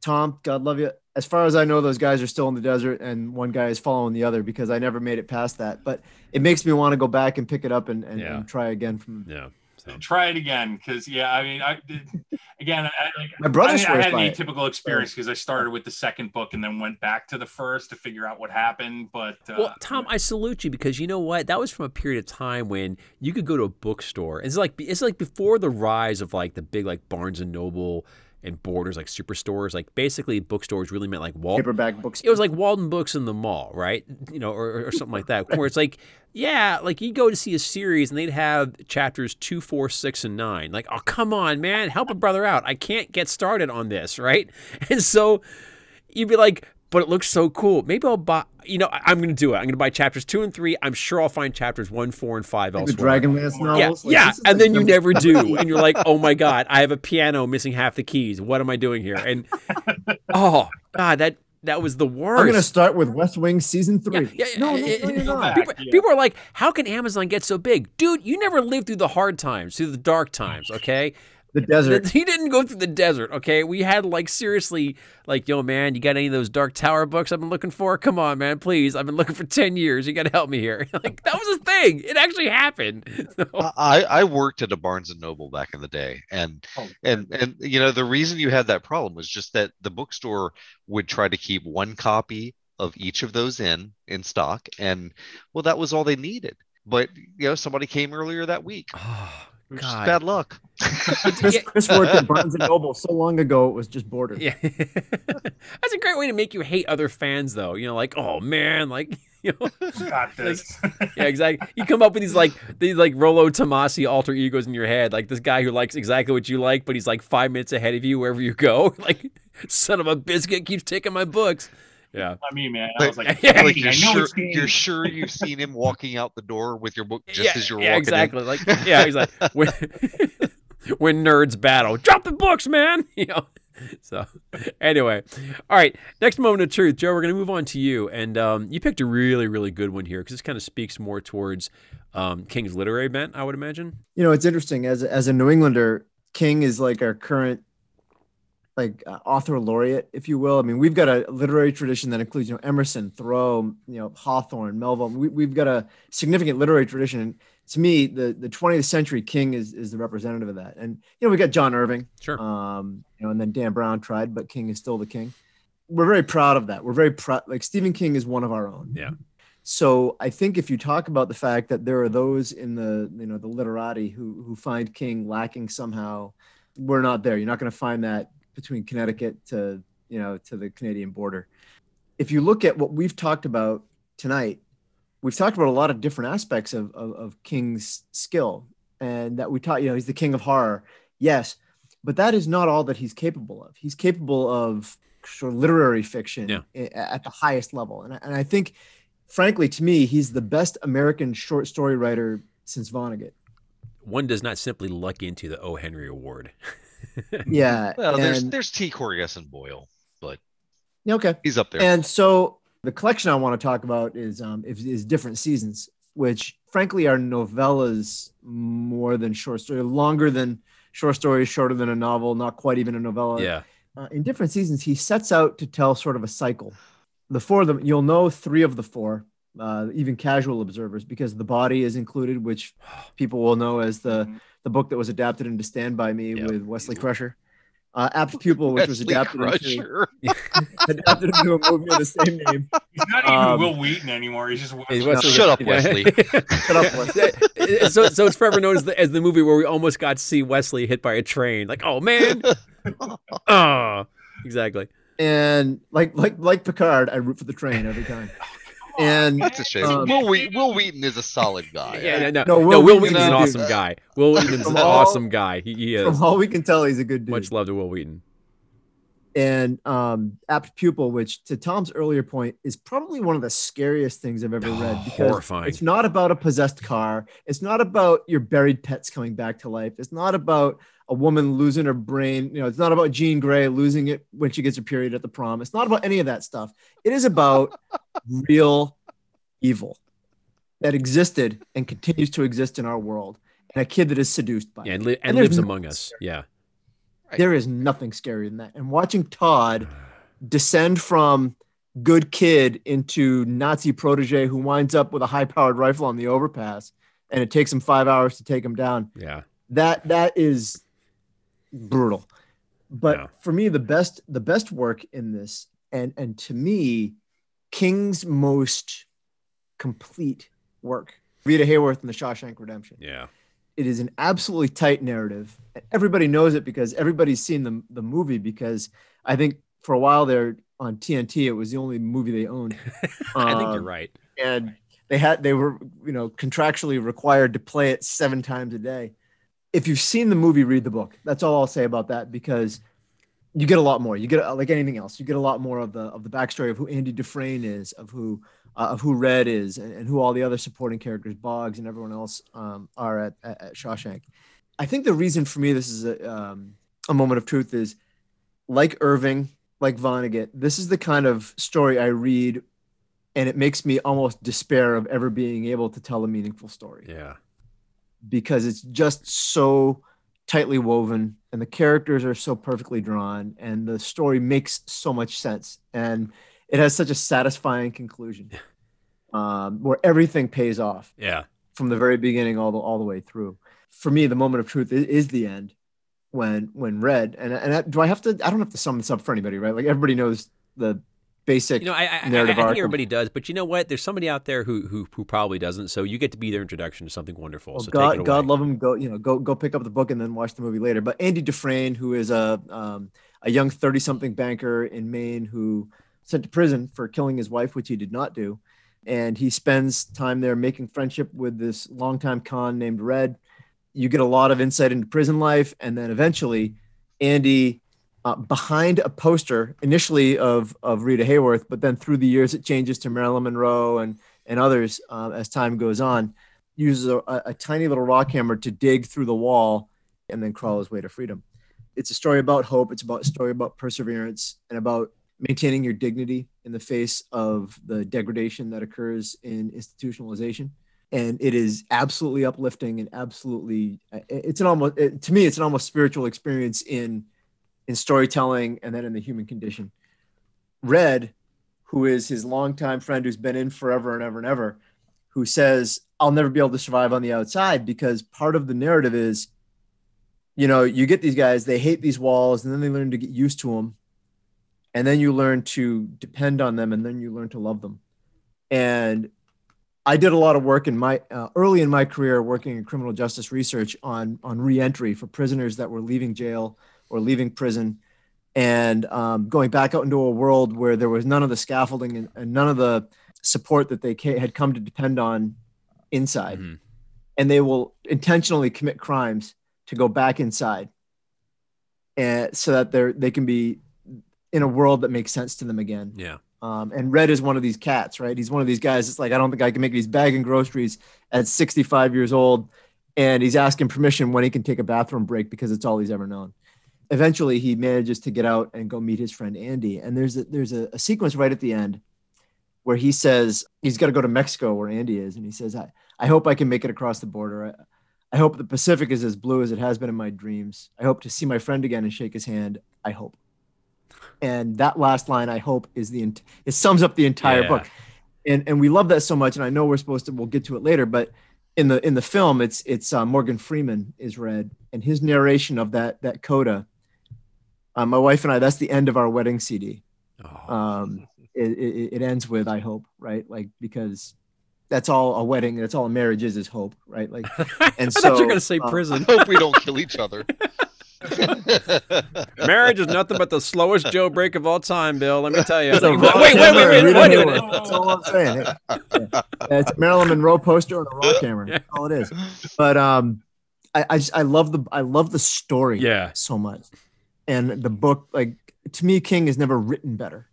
Tom, God love you. As far as I know, those guys are still in the desert, and one guy is following the other because I never made it past that. But it makes me want to go back and pick it up and, and, Yeah. and try again from yeah. So. Try it again, because yeah, I mean, I did, again, I, like, My brother I, I had an by it. experience because I started with the second book and then went back to the first to figure out what happened. But uh, Well, Tom, I salute you because you know what? That was from a period of time when you could go to a bookstore. It's like it's like before the rise of like the big like Barnes and Noble and Borders like superstores. Like basically, bookstores really meant like Wal- paperback books. It was like Walden Books in the mall, right? You know, or, or something like that. Where it's like, yeah, like you go to see a series and they'd have chapters two, four, six, and nine. Like, oh, come on, man, help a brother out. I can't get started on this, right? And so you'd be like, but it looks so cool. Maybe I'll buy. You know, I- I'm going to do it. I'm going to buy chapters two and three. I'm sure I'll find chapters one, four, and five like the elsewhere. Dragonlance Yeah, novels. Like, yeah, and then you never do, and you're like, "Oh my god, I have a piano missing half the keys. What am I doing here?" And oh god, that that was the worst. I'm gonna start with West Wing season three. Yeah, yeah, no, no, yeah, no, you're not. People, Yeah. people are like, "How can Amazon get so big, dude? You never lived through the hard times, through the dark times, okay? The desert. He didn't go through the desert, okay? We had like seriously, like, yo, man, you got any of those Dark Tower books I've been looking for? Come on, man, please. I've been looking for ten years. You got to help me here. like that was a thing. It actually happened. So- I, I worked at a Barnes and Noble back in the day, and Oh, and and you know the reason you had that problem was just that the bookstore would try to keep one copy of each of those in in stock, and well, that was all they needed. But you know, somebody came earlier that week. Oh, It was just God. bad luck. Chris, Chris worked at Barnes and Noble so long ago. It was just border. Yeah. That's a great way to make you hate other fans, though. You know, like, oh man, like, you know, got this. yeah, exactly. You come up with these like these like Rollo Tomasi alter egos in your head, like this guy who likes exactly what you like, but he's like five minutes ahead of you wherever you go. Like, son of a biscuit keeps taking my books. Yeah. I mean, man. I was like, Yeah, like you're I know sure you're sure you've seen him walking out the door with your book just yeah, as you're yeah, walking exactly. Like, yeah, exactly. When, when nerds battle, drop the books, man. You know. So, anyway, all right. Next moment of truth, Joe. We're going to move on to you, and um, you picked a really, really good one here because this kind of speaks more towards um, King's literary bent, I would imagine. You know, it's interesting as as a New Englander, King is like our current like uh, author laureate, if you will. I mean, we've got a literary tradition that includes, you know, Emerson, Thoreau, you know, Hawthorne, Melville. We, we've got a significant literary tradition. And to me, the, the 20th century King is, is the representative of that. And, you know, we got John Irving, Sure. um, you know, and then Dan Brown tried, but King is still the King. We're very proud of that. We're very proud. Like Stephen King is one of our own. Yeah. So I think if you talk about the fact that there are those in the you know the literati who who find King lacking somehow, we're not there. You're not going to find that between Connecticut to you know to the Canadian border. If you look at what we've talked about tonight, we've talked about a lot of different aspects of of, of King's skill, and that we taught you know he's the king of horror, yes, but that is not all that he's capable of. He's capable of sort of literary fiction Yeah. at the highest level, and I, and I think frankly, to me, he's the best American short story writer since Vonnegut. One does not simply luck into the O. Henry Award. Yeah. Well, there's and- there's T. Coraghessan Boyle, but yeah, okay. he's up there. And so the collection I want to talk about is um is, is different seasons, which frankly are novellas more than short story, longer than short stories, shorter than a novel, not quite even a novella. yeah. uh, in different seasons, he sets out to tell sort of a cycle. The four of them, you'll know three of the four, uh, even casual observers, because the body is included, which people will know as the the book that was adapted into Stand by Me Yep. with Wesley Crusher. Uh, Apt Pupil, which was Wesley adapted into, adapted into a movie of the same name. He's not even Um, Wil Wheaton anymore. He's just Hey, Wesley. Wesley- Shut up. Wesley. Shut up, Wesley. so, so it's forever known as the, as the movie where we almost got to see Wesley hit by a train. Like, oh man, oh, exactly. And like like like Picard, I root for the train every time. And That's a shame. Um, Will, Wheaton, Wil Wheaton is a solid guy. Yeah, no, no, No, no. Will Will, Wheaton's Wheaton's an good awesome dude. guy. Wil Wheaton's an From all- awesome guy. He, he is. from all we can tell, he's a good dude. Much love to Wil Wheaton. and um, apt pupil which to tom's earlier point is probably one of the scariest things i've ever Oh, read because horrifying. it's not about a possessed car it's not about your buried pets coming back to life it's not about a woman losing her brain you know it's not about Jean Grey losing it when she gets her period at the prom it's not about any of that stuff it is about real evil that existed and continues to exist in our world and a kid that is seduced by Yeah, it and, li- and, And lives among us. Yeah. Right. there is nothing scarier than that. And watching Todd descend from good kid into Nazi protege who winds up with a high powered rifle on the overpass and it takes him five hours to take him down. Yeah. That that is brutal. But Yeah. for me, the best the best work in this, and and to me, King's most complete work, Rita Hayworth and the Shawshank Redemption Yeah. it is an absolutely tight narrative. Everybody knows it because everybody's seen the, the movie because I think for a while there on TNT, it was the only movie they owned. I think you're Um, right. And they had, they were, you know, contractually required to play it seven times a day. If you've seen the movie, read the book. That's all I'll say about that because you get a lot more. You get like anything else. You get a lot more of the of the backstory of who Andy Dufresne is, of who uh, of who Red is, and, and who all the other supporting characters, Boggs and everyone else, um, are at, at, at Shawshank. I think the reason for me this is a um, a moment of truth is like Irving, like Vonnegut. This is the kind of story I read, and it makes me almost despair of ever being able to tell a meaningful story Yeah. Because it's just so tightly woven and the characters are so perfectly drawn and the story makes so much sense. And it has such a satisfying conclusion um, where everything pays off Yeah. from the very beginning all the all the way through. For me the moment of truth is, is the end when when red and and I, do i have to i don't have to sum this up for anybody right? Like everybody knows the basic You know, I, I, I, I think everybody does, but you know what? There's somebody out there who who, who probably doesn't. So you get to be their introduction to something wonderful. Well, so God. God love him. Go, you know, go go pick up the book and then watch the movie later. But Andy Dufresne, who is a um, a young thirty something banker in Maine who sent to prison for killing his wife, which he did not do, and he spends time there making friendship with this longtime con named Red. You get a lot of insight into prison life, and then eventually, Andy. Uh, behind a poster initially of of Rita Hayworth, but then through the years it changes to Marilyn Monroe and and others uh, as time goes on uses a, a tiny little rock hammer to dig through the wall and then crawl his way to freedom. It's a story about hope. It's about a story about perseverance and about maintaining your dignity in the face of the degradation that occurs in institutionalization. And it is absolutely uplifting and absolutely, it's an almost, to me, it's an almost spiritual experience in in storytelling and then in the human condition. Red, who is his longtime friend who's been in forever and ever and ever, who says, I'll never be able to survive on the outside because part of the narrative is, you know, you get these guys, they hate these walls and then they learn to get used to them. And then you learn to depend on them and then you learn to love them. And I did a lot of work in my uh, early in my career working in criminal justice research on on reentry for prisoners that were leaving jail or leaving prison and um, going back out into a world where there was none of the scaffolding and, and none of the support that they ca- had come to depend on inside Mhm. and they will intentionally commit crimes to go back inside and so that they're they can be in a world that makes sense to them again Yeah. um, and Red is one of these cats, right? He's one of these guys. It's like I don't think I can make these bagging groceries at 65 years old, and he's asking permission when he can take a bathroom break because it's all he's ever known. Eventually, he manages to get out and go meet his friend Andy. And there's a, there's a, a sequence right at the end where he says he's got to go to Mexico where Andy is, and he says, "I I hope I can make it across the border. I, I hope the Pacific is as blue as it has been in my dreams. I hope to see my friend again and shake his hand. I hope." And that last line, I hope, is the it sums up the entire Yeah. book, and and we love that so much. And I know we're supposed to we'll get to it later, but in the in the film, it's it's uh, Morgan Freeman is Red, and his narration of that that coda. Uh, my wife and I, that's the end of our wedding CD. Oh. Um, it, it, it ends with I hope, right? Like because that's all a wedding, that's all a marriage is is hope, right? Like and I thought you were so, going to say uh, prison. I hope we don't kill each other. Marriage is nothing but the slowest jailbreak of all time, Bill. Let me tell you. It's a wait, wait, wait, wait, wait, wait, wait. That's all I'm saying. Yeah. It's a Marilyn Monroe poster on a raw camera. That's all it is. But um, I, I just I love the I love the story Yeah. so much, and the book like to me King has never written better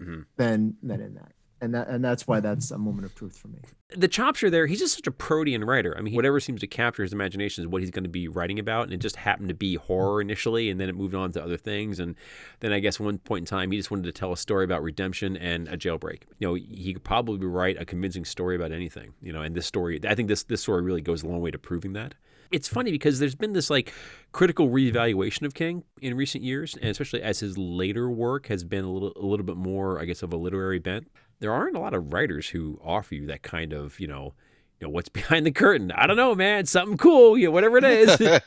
Mhm. than than in that, and that and that's why that's a moment of truth for me. the chops are there. He's just such a protean writer. I mean, whatever seems to capture his imagination is what he's going to be writing about. And it just happened to be horror initially, and then it moved on to other things. And then I guess one point in time, he just wanted to tell a story about redemption and a jailbreak. You know, he could probably write a convincing story about anything. You know, and this story, I think this this story really goes a long way to proving that. It's funny because there's been this like critical reevaluation of King in recent years, and especially as his later work has been a little a little bit more, I guess, of a literary bent. There aren't a lot of writers who offer you that kind of, you know, you know what's behind the curtain. I don't know, man. Something cool, you know, whatever it is.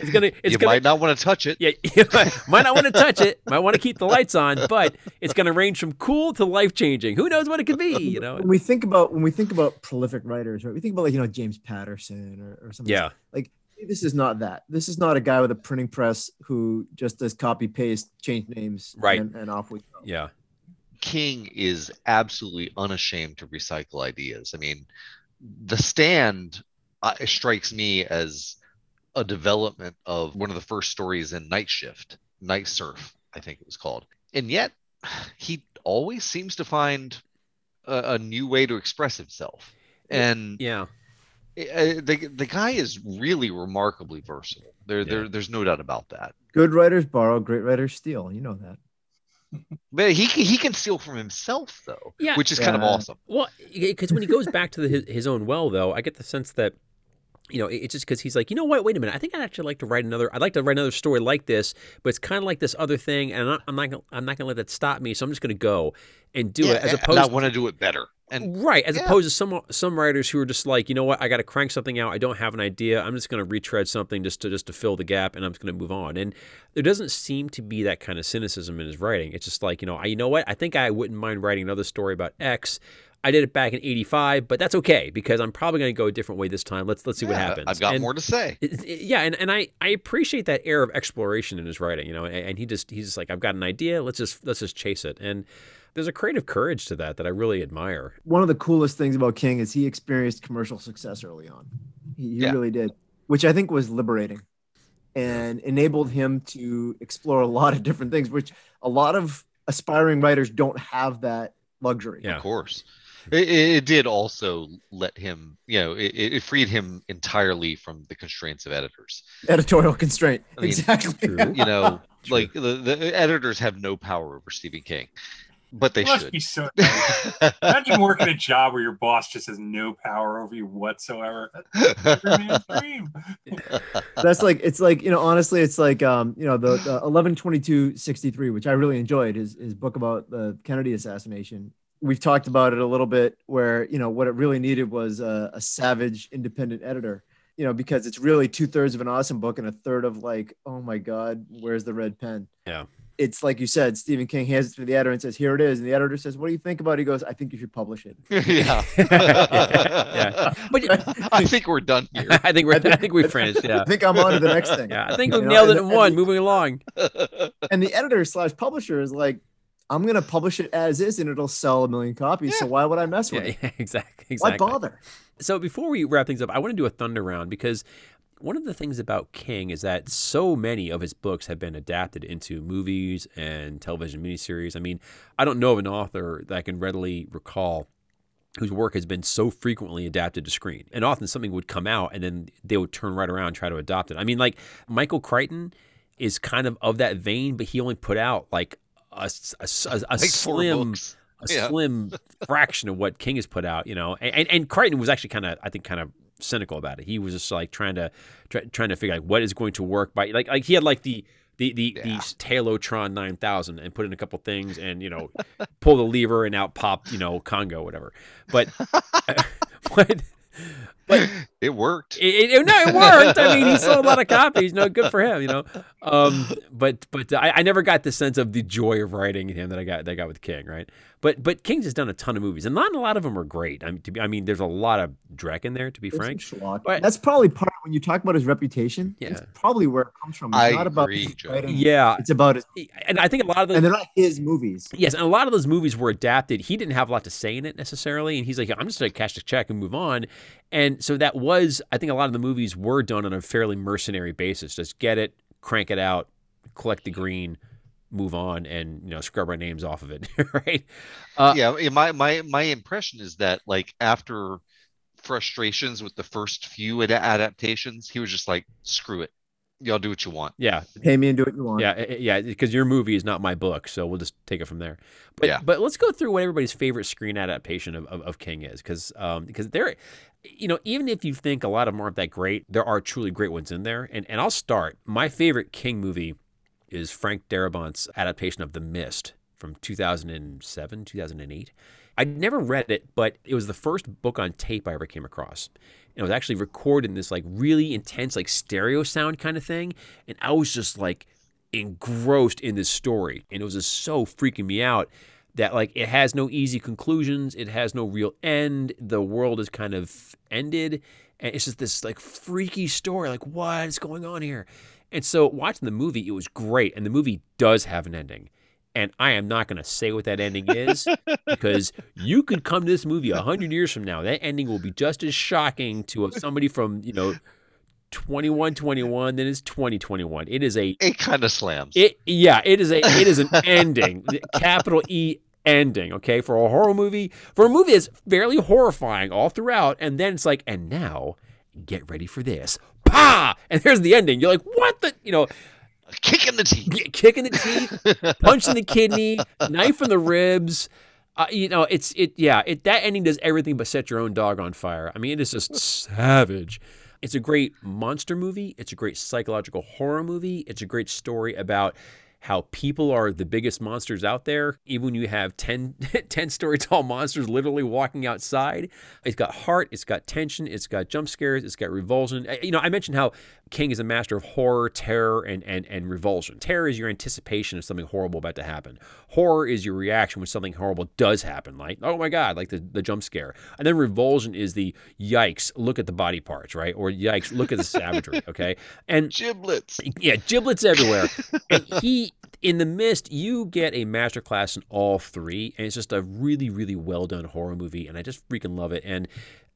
It's gonna, it's you gonna, might not want to touch it. yeah, you might not want to touch it. Might want to keep the lights on, but it's gonna range from cool to life changing. Who knows what it could be? You know? When we think about when we think about prolific writers, right? We think about like you know James Patterson or, or something. Yeah, like this is not that. This is not a guy with a printing press who just does copy paste, change names, Right. and, and off we go. yeah, King is absolutely unashamed to recycle ideas. I mean, The Stand uh, strikes me as a development of one of the first stories in Night Shift, Night Surf, I think it was called. And yet, he always seems to find a, a new way to express himself. And yeah. uh, the the guy is really remarkably versatile. There, Yeah. there there's no doubt about that. Good writers borrow, great writers steal. You know that. But he can- he can steal from himself though, Yeah. which is kind of awesome. Well, because when he goes back to the, his, his own well, though, I get the sense that, you know, it's just because he's like, you know what? Wait a minute. I think I'd actually like to write another. I'd like to write another story like this, but it's kind of like this other thing, and I'm not. I'm not. Gonna, I'm not going to let that stop me. So I'm just going to go and do Yeah, it, as and opposed. I want to do it better. And Right, as Yeah. opposed to some some writers who are just like, you know what, I got to crank something out. I don't have an idea. I'm just going to retread something just to just to fill the gap, and I'm just going to move on. And there doesn't seem to be that kind of cynicism in his writing. It's just like, you know, I, you know what, I think I wouldn't mind writing another story about X. I did it back in '85, but that's okay because I'm probably going to go a different way this time. Let's let's see what happens. I've got And- more to say. it- it- yeah, and, and I, I appreciate that air of exploration in his writing, you know, and, and he just he's just like I've got an idea, let's just let's just chase it. And there's a creative courage to that that I really admire. One of the coolest things about King is he experienced commercial success early on. He, he Yeah. really did, which I think was liberating and enabled him to explore a lot of different things, which a lot of aspiring writers don't have that luxury. Yeah. Of course. It, it it did also let him, you know, it, it freed him entirely from the constraints of editors. Editorial constraint. I mean, exactly. true. You know, like the, the editors have no power over Stephen King. But they must should. be so nice. Imagine working a job where your boss just has no power over you whatsoever. That's every man's dream. That's like it's like you know honestly it's like um you know the, the 11/22/63 which I really enjoyed his his book about the Kennedy assassination. We've talked about it a little bit where you know what it really needed was a, a savage independent editor. You know because it's really two thirds of an awesome book and a third of like oh my god where's the red pen? Yeah. It's like you said, Stephen King hands it to the editor and says, "Here it is." And the editor says, "What do you think about it?" He goes, "I think you should publish it." yeah. yeah. But I think we're done here. I think we're I think- I think we finished. Yeah. I think I'm on to the next thing. Yeah. I think we've know, nailed it and- in and one. the- Moving along. and the editor slash publisher is like, I'm gonna publish it as is, and it'll sell a million copies. So why would I mess with Yeah, it? yeah, exactly. Why bother? So before we wrap things up, I want to do a thunder round because one of the things about King is that so many of his books have been adapted into movies and television miniseries. I mean, I don't know of an author that I can readily recall whose work has been so frequently adapted to screen. And often something would come out and then they would turn right around and try to adopt it. I mean, like Michael Crichton is kind of of that vein, but he only put out like a like four slim a Yeah. slim fraction of what King has put out, you know. And and, and Crichton was actually kind of, I think, kind of cynical about it. He was just like trying to try, trying to figure out what is going to work by like like he had like the the the, Yeah. the Talotron 9000 and put in a couple things and you know pull the lever and out pop you know Congo whatever. But but but it worked. it, it, no, it worked. I mean, he sold a lot of copies. No, good for him. You know, um, but but I, I never got the sense of the joy of writing him that I got that I got with King, right? But but King's has done a ton of movies, and not a lot of them are great. I mean, to be, I mean, there's a lot of Drek in there, to be There's frank. But- That's probably part when you talk about his reputation. It's Yeah. probably where it comes from. It's I not about agree, his writing, Yeah, It's about his, and I think a lot of those and they're not his movies. Yes, and a lot of those movies were adapted. He didn't have a lot to say in it necessarily, and he's like, "I'm just going to cash the check and move on." And so that was, I think, a lot of the movies were done on a fairly mercenary basis. Just get it, crank it out, collect the green, move on, and you know, scrub our names off of it, right? Uh, yeah, my my my impression is that like after frustrations with the first few ad- adaptations, he was just like, "Screw it, y'all do what you want." yeah, Pay me and do what you want. yeah, eh, eh, yeah. Because your movie is not my book, so we'll just take it from there. But Yeah. but let's go through what everybody's favorite screen adaptation of, of, of King is, because um because there, you know, even if you think a lot of them aren't that great, there are truly great ones in there. And and I'll start. My favorite King movie is Frank Darabont's adaptation of The Mist from 2007, 2008. I'd never read it, but it was the first book on tape I ever came across. And it was actually recorded in this like really intense like stereo sound kind of thing, and I was just like engrossed in this story, and it was just so freaking me out that like it has no easy conclusions, it has no real end. The world is kind of ended, and it's just this like freaky story. Like what is going on here? And so watching the movie, it was great, and the movie does have an ending. And I am not going to say what that ending is because you could come to this movie a hundred years from now. That ending will be just as shocking to somebody from you know 2121 than it's 2021. It is a It kind of slams. it yeah, it is a it is an ending. Capital E ending, okay? For a horror movie, for a movie that's fairly horrifying all throughout, and then it's like, and now get ready for this. Pa! And there's the ending. You're like, what the you know, A kick in the teeth. kick in the teeth, punch in the kidney, knife in the ribs. Uh, you know, it's it. Yeah, it that ending does everything but set your own dog on fire. I mean, it is just savage. It's a great monster movie. It's a great psychological horror movie. It's a great story about how people are the biggest monsters out there, even when you have 10, 10 story tall monsters literally walking outside. It's got heart, it's got tension, it's got jump scares, it's got revulsion. Uh, You know, I mentioned how King is a master of horror, terror, and, and, and revulsion. Terror is your anticipation of something horrible about to happen. Horror is your reaction when something horrible does happen, like, oh my God, like the, the jump scare. And then revulsion is the yikes, look at the body parts, right? Or yikes, look at the savagery, okay? And Giblets. yeah, giblets everywhere. and he, in the mist, you get a masterclass in all three, and it's just a really, really well done horror movie, and I just freaking love it. And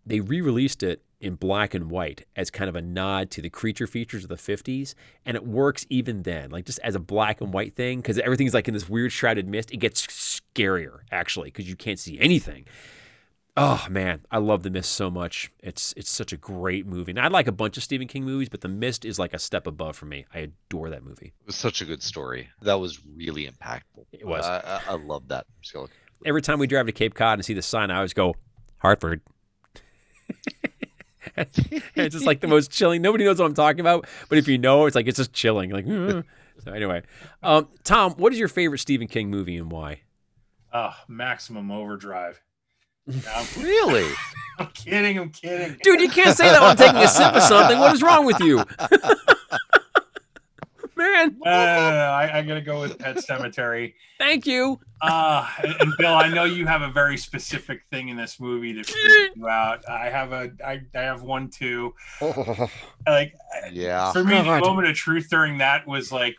they re-released it in black and white as kind of a nod to the creature features of the 50s and it works even then like just as a black and white thing because everything's like in this weird shrouded mist it gets scarier actually because you can't see anything Oh man, I love The Mist so much. It's it's such a great movie. And I like a bunch of Stephen King movies, but The Mist is like a step above for me. I adore that movie. It was such a good story. That was really impactful. It was. I, I, I love that. Every time we drive to Cape Cod and see the sign, I always go Hartford. it's just like the most chilling. Nobody knows what I'm talking about, but if you know, it's like it's just chilling. Like "Uh." so. Anyway, um, Tom, what is your favorite Stephen King movie and why? Oh, Maximum Overdrive. No, I'm, really? I'm kidding. I'm kidding. Dude, you can't say that while I'm taking a sip of something. What is wrong with you? Man, no, I, I gotta go with Pet Sematary. thank you. Uh, and, and Bill, I know you have a very specific thing in this movie that freaked you out. I have a, I, I have one too. Like, yeah. for me, the moment of truth during that was like,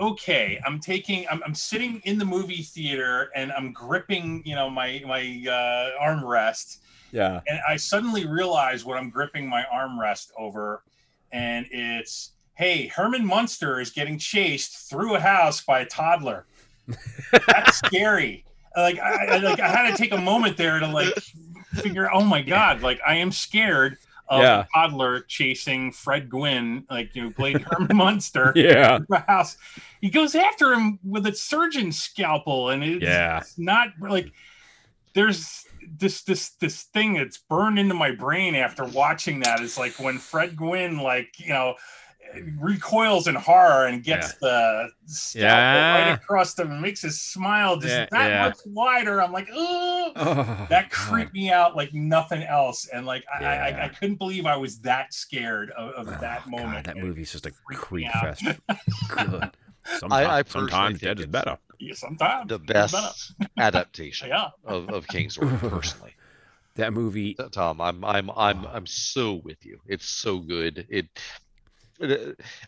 okay, I'm taking, I'm, I'm sitting in the movie theater and I'm gripping, you know, my my uh, armrest, Yeah. and I suddenly realize what I'm gripping my armrest over, and it's, hey, Herman Munster is getting chased through a house by a toddler. That's scary. Like I, I like I had to take a moment there to like figure. Oh my god! Like I am scared of Yeah. a toddler chasing Fred Gwynne, like you know, played Herman Munster. Yeah. through a house. He goes after him with a surgeon's scalpel, and it's, Yeah. it's not like there's this this this thing that's burned into my brain after watching that is like when Fred Gwynne, like you know, recoils in horror and gets the scalpel Yeah. right across them and makes his smile just Yeah, that yeah. much wider. I'm like, oh. Oh, That God. creeped me out like nothing else, and like I, I, I, I couldn't believe I was that scared of, of Oh, that moment. God, that movie's just a creep fest. Good. Sometimes, I personally sometimes dead is better. Yeah, sometimes The best adaptation Yeah. of, of King's Work, personally. That movie. Tom, I'm I'm I'm I'm so with you. It's so good. It, it-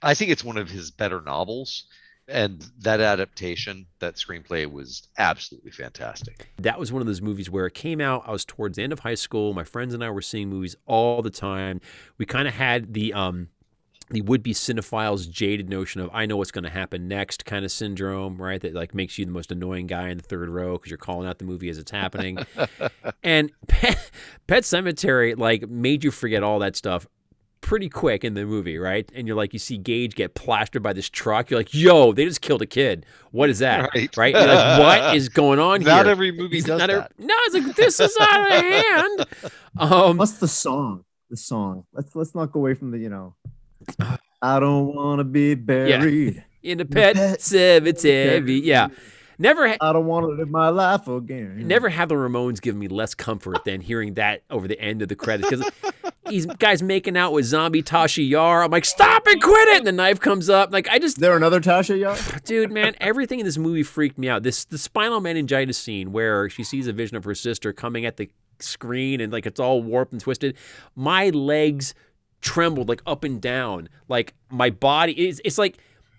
I think it's one of his better novels, and that adaptation, that screenplay was absolutely fantastic. That was one of those movies where it came out. I was towards the end of high school. My friends and I were seeing movies all the time. We kind of had the um, the would-be cinephile's jaded notion of I know what's going to happen next kind of syndrome, right? That like makes you the most annoying guy in the third row because you're calling out the movie as it's happening. and Pet, Pet Sematary like made you forget all that stuff pretty quick in the movie, right? And you're like, you see Gage get plastered by this truck. You're like, yo, they just killed a kid. What is that? Right. Right? You're like, what is going on Not here? every movie does Not every- that. no, it's like this is out of hand. Um, What's the song? The song. Let's let's not go away from the you know. I don't want to be buried. in a pet Pet Sematary. Yeah, never, ha- I don't want to live my life again. never have the Ramones give me less comfort than hearing that over the end of the credits because these guys making out with zombie Tasha Yar. I'm like, stop and quit it. And the knife comes up. Like, I Is just, there another Tasha Yar? dude, man, everything in this movie freaked me out. This the spinal meningitis scene where she sees a vision of her sister coming at the screen and like it's all warped and twisted. My legs trembled like up and down. Like my body it's, it's like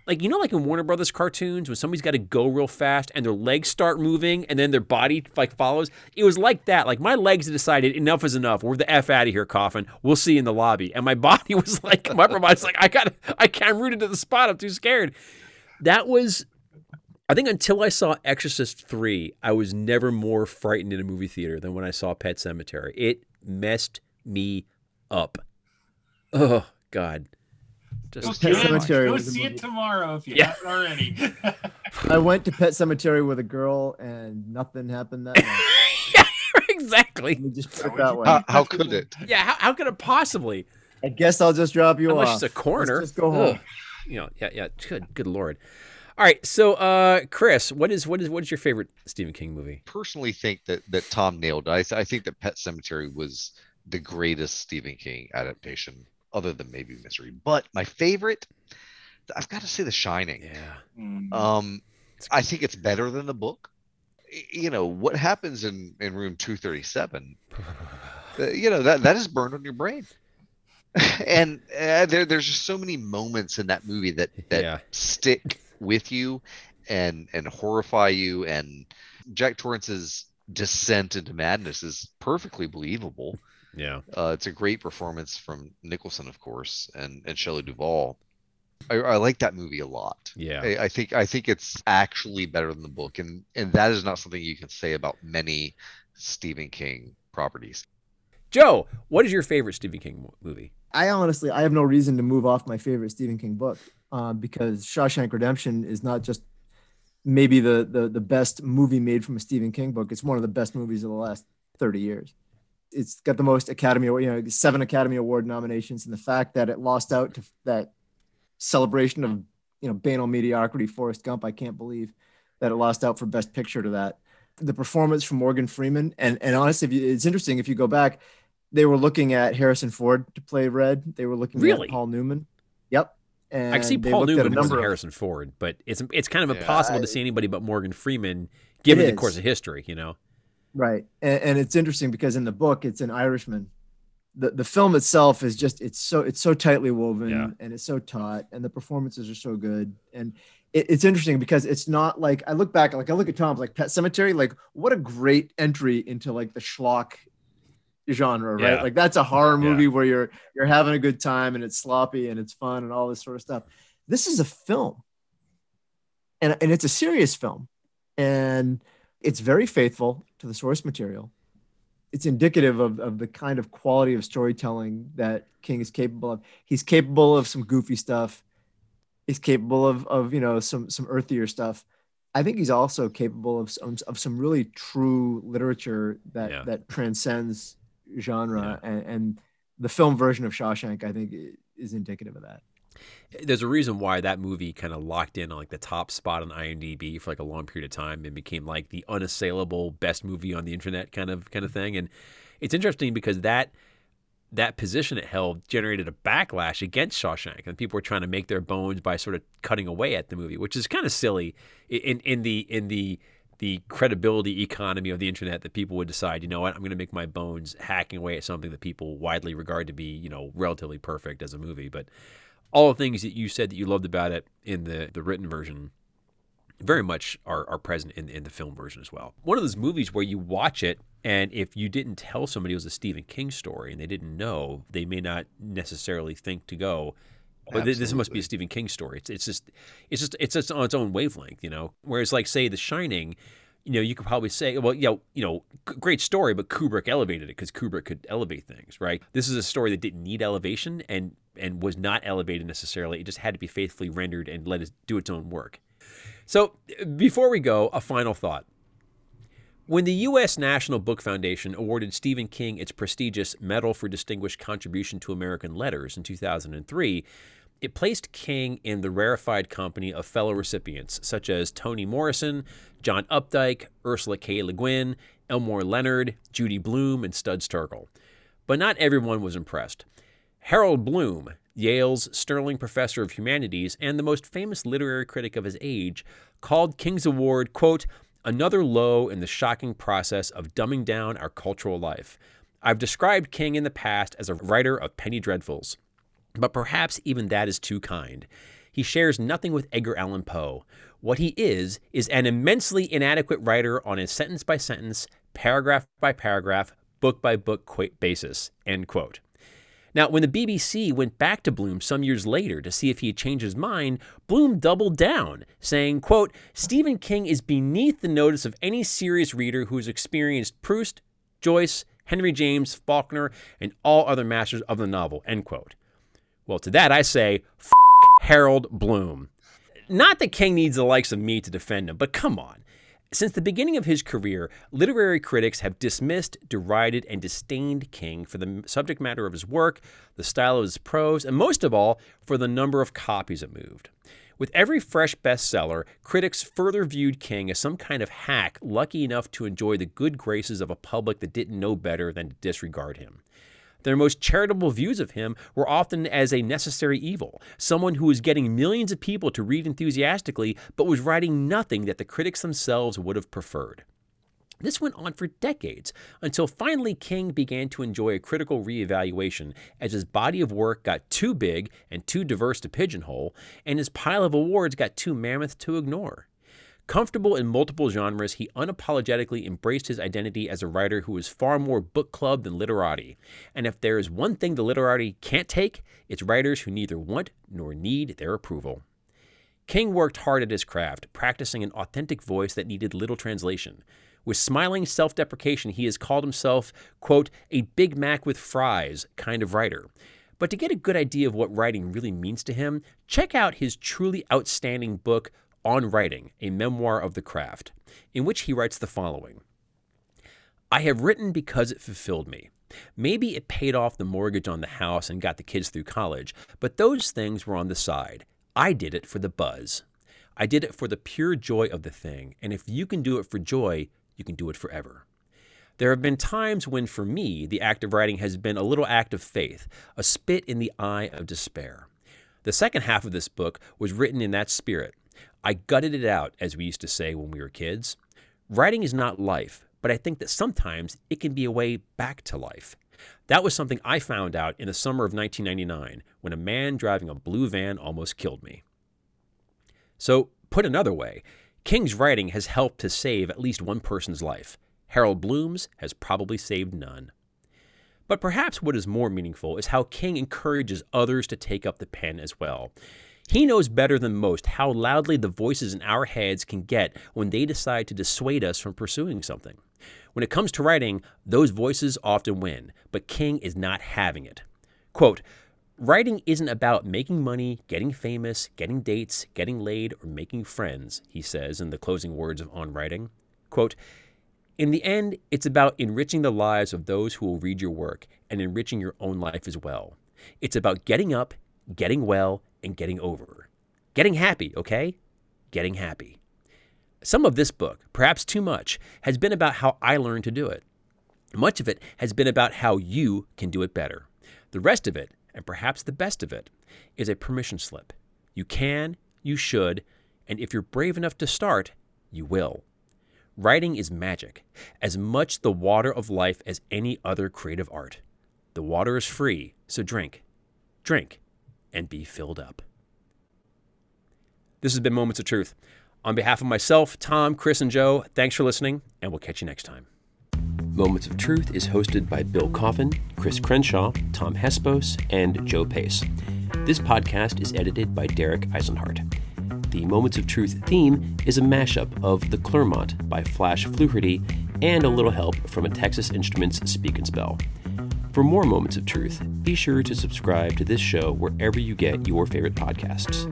like you know like in Warner Brothers cartoons when somebody's got to go real fast and their legs start moving and then their body like follows. It was like that. Like my legs decided enough is enough. We're the f out of here, coffin. We'll see you in the lobby. And my body was like my body's like I got I can't rooted to the spot. I'm too scared. That was I think until I saw Exorcist 3, I was never more frightened in a movie theater than when I saw Pet Sematary. It messed me up. Oh God. Go Just see, Pet it. Cemetery Go was see it tomorrow if you Yeah. haven't already. I went to Pet Sematary with a girl and nothing happened that night. yeah, exactly. Let me just put How it that way. How, how could it? Yeah, how, how could it possibly? I guess I'll just drop you Unless off. it's a corner. Let's just go home. Ugh. You know, yeah, yeah. Good, good lord. All right, so uh, Chris, what is what is what is your favorite Stephen King movie? Personally, think that that Tom nailed it. I, th- I think that Pet Sematary was the greatest Stephen King adaptation, other than maybe Misery. But my favorite, I've got to say, The Shining. Yeah. Mm. Um, I think it's better than the book. You know what happens in in room two thirty seven. Uh, you know that that is burned on your brain. and uh, there there's just so many moments in that movie that that Yeah. stick with you and and horrify you. And Jack Torrance's descent into madness is perfectly believable. Yeah. Uh, it's a great performance from Nicholson, of course, and and Shelley Duvall. I, I like that movie a lot. Yeah. I, I think I think it's actually better than the book, and and that is not something you can say about many Stephen King properties. Joe, what is your favorite Stephen King movie? I honestly, I have no reason to move off my favorite Stephen King book uh, because Shawshank Redemption is not just maybe the, the the best movie made from a Stephen King book. It's one of the best movies of the last 30 years. It's got the most Academy, you know, seven Academy Award nominations, and the fact that it lost out to that celebration of you know banal mediocrity, Forrest Gump. I can't believe that it lost out for Best Picture to that. The performance from Morgan Freeman, and and honestly, it's interesting if you go back they were looking at Harrison Ford to play Red. They were looking really? at Paul Newman. Yep. And I can see Paul Newman more than Harrison Ford, but it's it's kind of yeah, impossible I, to see anybody but Morgan Freeman given the course of history, you know. Right, and, and, it's interesting because in the book it's an Irishman. The the film itself is just it's so it's so tightly woven yeah. and it's so taut, and the performances are so good, and it, it's interesting because it's not like I look back like I look at Tom's like Pet Sematary, like what a great entry into like the schlock genre, right? Yeah. Like that's a horror movie yeah. where you're you're having a good time and it's sloppy and it's fun and all this sort of stuff. This is a film. And, and it's a serious film. And it's very faithful to the source material. It's indicative of, of the kind of quality of storytelling that King is capable of. He's capable of some goofy stuff. He's capable of, of you know some some earthier stuff. I think he's also capable of some of some really true literature that yeah. that transcends genre, yeah. and, and the film version of Shawshank, I think, is indicative of that. There's a reason why that movie kind of locked in on like the top spot on IMDb for like a long period of time and became like the unassailable best movie on the internet kind of kind of thing. And it's interesting because that that position it held generated a backlash against Shawshank, and people were trying to make their bones by sort of cutting away at the movie, which is kind of silly in in the in the the credibility economy of the internet that people would decide, you know what, I'm going to make my bones hacking away at something that people widely regard to be, you know, relatively perfect as a movie. But all the things that you said that you loved about it in the, the written version very much are, are present in, in the film version as well. One of those movies where you watch it and if you didn't tell somebody it was a Stephen King story and they didn't know, they may not necessarily think to go, oh, but Absolutely. this must be a Stephen King story. It's, it's just, it's just, it's just on its own wavelength, you know. Whereas, like, say, The Shining, you know, you could probably say, well, you know, you know, great story, but Kubrick elevated it because Kubrick could elevate things, right? This is a story that didn't need elevation and and was not elevated necessarily. It just had to be faithfully rendered and let it do its own work. So, before we go, a final thought. When the U.S. National Book Foundation awarded Stephen King its prestigious Medal for Distinguished Contribution to American Letters in 2003, it placed King in the rarefied company of fellow recipients such as Toni Morrison, John Updike, Ursula K. Le Guin, Elmore Leonard, Judy Blume, and Studs Terkel. But not everyone was impressed. Harold Bloom, Yale's Sterling Professor of Humanities and the most famous literary critic of his age, called King's Award, quote, another low in the shocking process of dumbing down our cultural life. I've described King in the past as a writer of penny dreadfuls. But perhaps even that is too kind. He shares nothing with Edgar Allan Poe. What he is, is an immensely inadequate writer on a sentence by sentence, paragraph by paragraph, book by book basis. End quote. Now, when the BBC went back to Bloom some years later to see if he had changed his mind, Bloom doubled down, saying, quote, Stephen King is beneath the notice of any serious reader who has experienced Proust, Joyce, Henry James, Faulkner, and all other masters of the novel, end quote. Well, to that I say, Harold Bloom. Not that King needs the likes of me to defend him, but come on. Since the beginning of his career, literary critics have dismissed, derided, and disdained King for the subject matter of his work, the style of his prose, and most of all, for the number of copies it moved. With every fresh bestseller, critics further viewed King as some kind of hack lucky enough to enjoy the good graces of a public that didn't know better than to disregard him. Their most charitable views of him were often as a necessary evil, someone who was getting millions of people to read enthusiastically, but was writing nothing that the critics themselves would have preferred. This went on for decades until finally King began to enjoy a critical reevaluation as his body of work got too big and too diverse to pigeonhole, and his pile of awards got too mammoth to ignore. Comfortable in multiple genres, he unapologetically embraced his identity as a writer who is far more book club than literati. And if there is one thing the literati can't take, it's writers who neither want nor need their approval. King worked hard at his craft, practicing an authentic voice that needed little translation. With smiling self deprecation, he has called himself, quote, a Big Mac with fries kind of writer. But to get a good idea of what writing really means to him, check out his truly outstanding book, On Writing, a memoir of the craft, in which he writes the following I have written because it fulfilled me. Maybe it paid off the mortgage on the house and got the kids through college, but those things were on the side. I did it for the buzz. I did it for the pure joy of the thing, and if you can do it for joy, you can do it forever. There have been times when, for me, the act of writing has been a little act of faith, a spit in the eye of despair. The second half of this book was written in that spirit. I gutted it out, as we used to say when we were kids. Writing is not life, but I think that sometimes it can be a way back to life. That was something I found out in the summer of 1999 when a man driving a blue van almost killed me. So, put another way, King's writing has helped to save at least one person's life. Harold Bloom's has probably saved none. But perhaps what is more meaningful is how King encourages others to take up the pen as well. He knows better than most how loudly the voices in our heads can get when they decide to dissuade us from pursuing something. When it comes to writing, those voices often win, but King is not having it. Quote, Writing isn't about making money, getting famous, getting dates, getting laid, or making friends, he says in the closing words of On Writing. Quote, in the end, it's about enriching the lives of those who will read your work and enriching your own life as well. It's about getting up, getting well, and getting over. Getting happy, okay? Getting happy. Some of this book, perhaps too much, has been about how I learned to do it. Much of it has been about how you can do it better. The rest of it, and perhaps the best of it, is a permission slip. You can, you should, and if you're brave enough to start, you will. Writing is magic, as much the water of life as any other creative art. The water is free, so drink, drink, and be filled up. This has been Moments of Truth. On behalf of myself, Tom, Chris, and Joe, thanks for listening, and we'll catch you next time. Moments of Truth is hosted by Bill Coffin, Chris Crenshaw, Tom Hespos, and Joe Pace. This podcast is edited by Derek Eisenhart. The Moments of Truth theme is a mashup of The Clermont by Flash Fluharty and a little help from a Texas Instruments Speak and Spell. For more Moments of Truth, be sure to subscribe to this show wherever you get your favorite podcasts.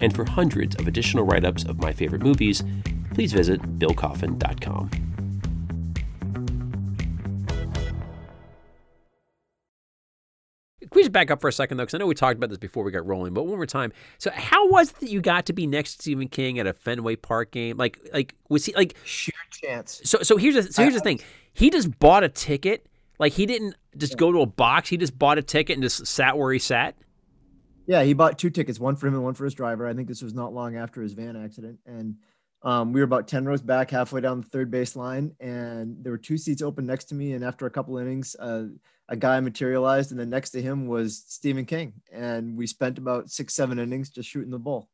And for hundreds of additional write ups of my favorite movies, please visit billcoffin.com. Can we just back up for a second, though? Because I know we talked about this before we got rolling, but one more time. So, how was it that you got to be next to Stephen King at a Fenway Park game? Like, like was he like sheer chance? So, so here's the so here's the thing. He just bought a ticket. Like, he didn't just go to a box. He just bought a ticket and just sat where he sat. Yeah, he bought two tickets, one for him and one for his driver. I think this was not long after his van accident, and um, we were about ten rows back, halfway down the third base line, and there were two seats open next to me. And after a couple innings, uh, a guy materialized, and then next to him was Stephen King, and we spent about six, seven innings just shooting the bull.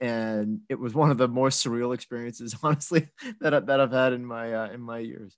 And it was one of the more surreal experiences, honestly, that I, that I've had in my uh, in my years.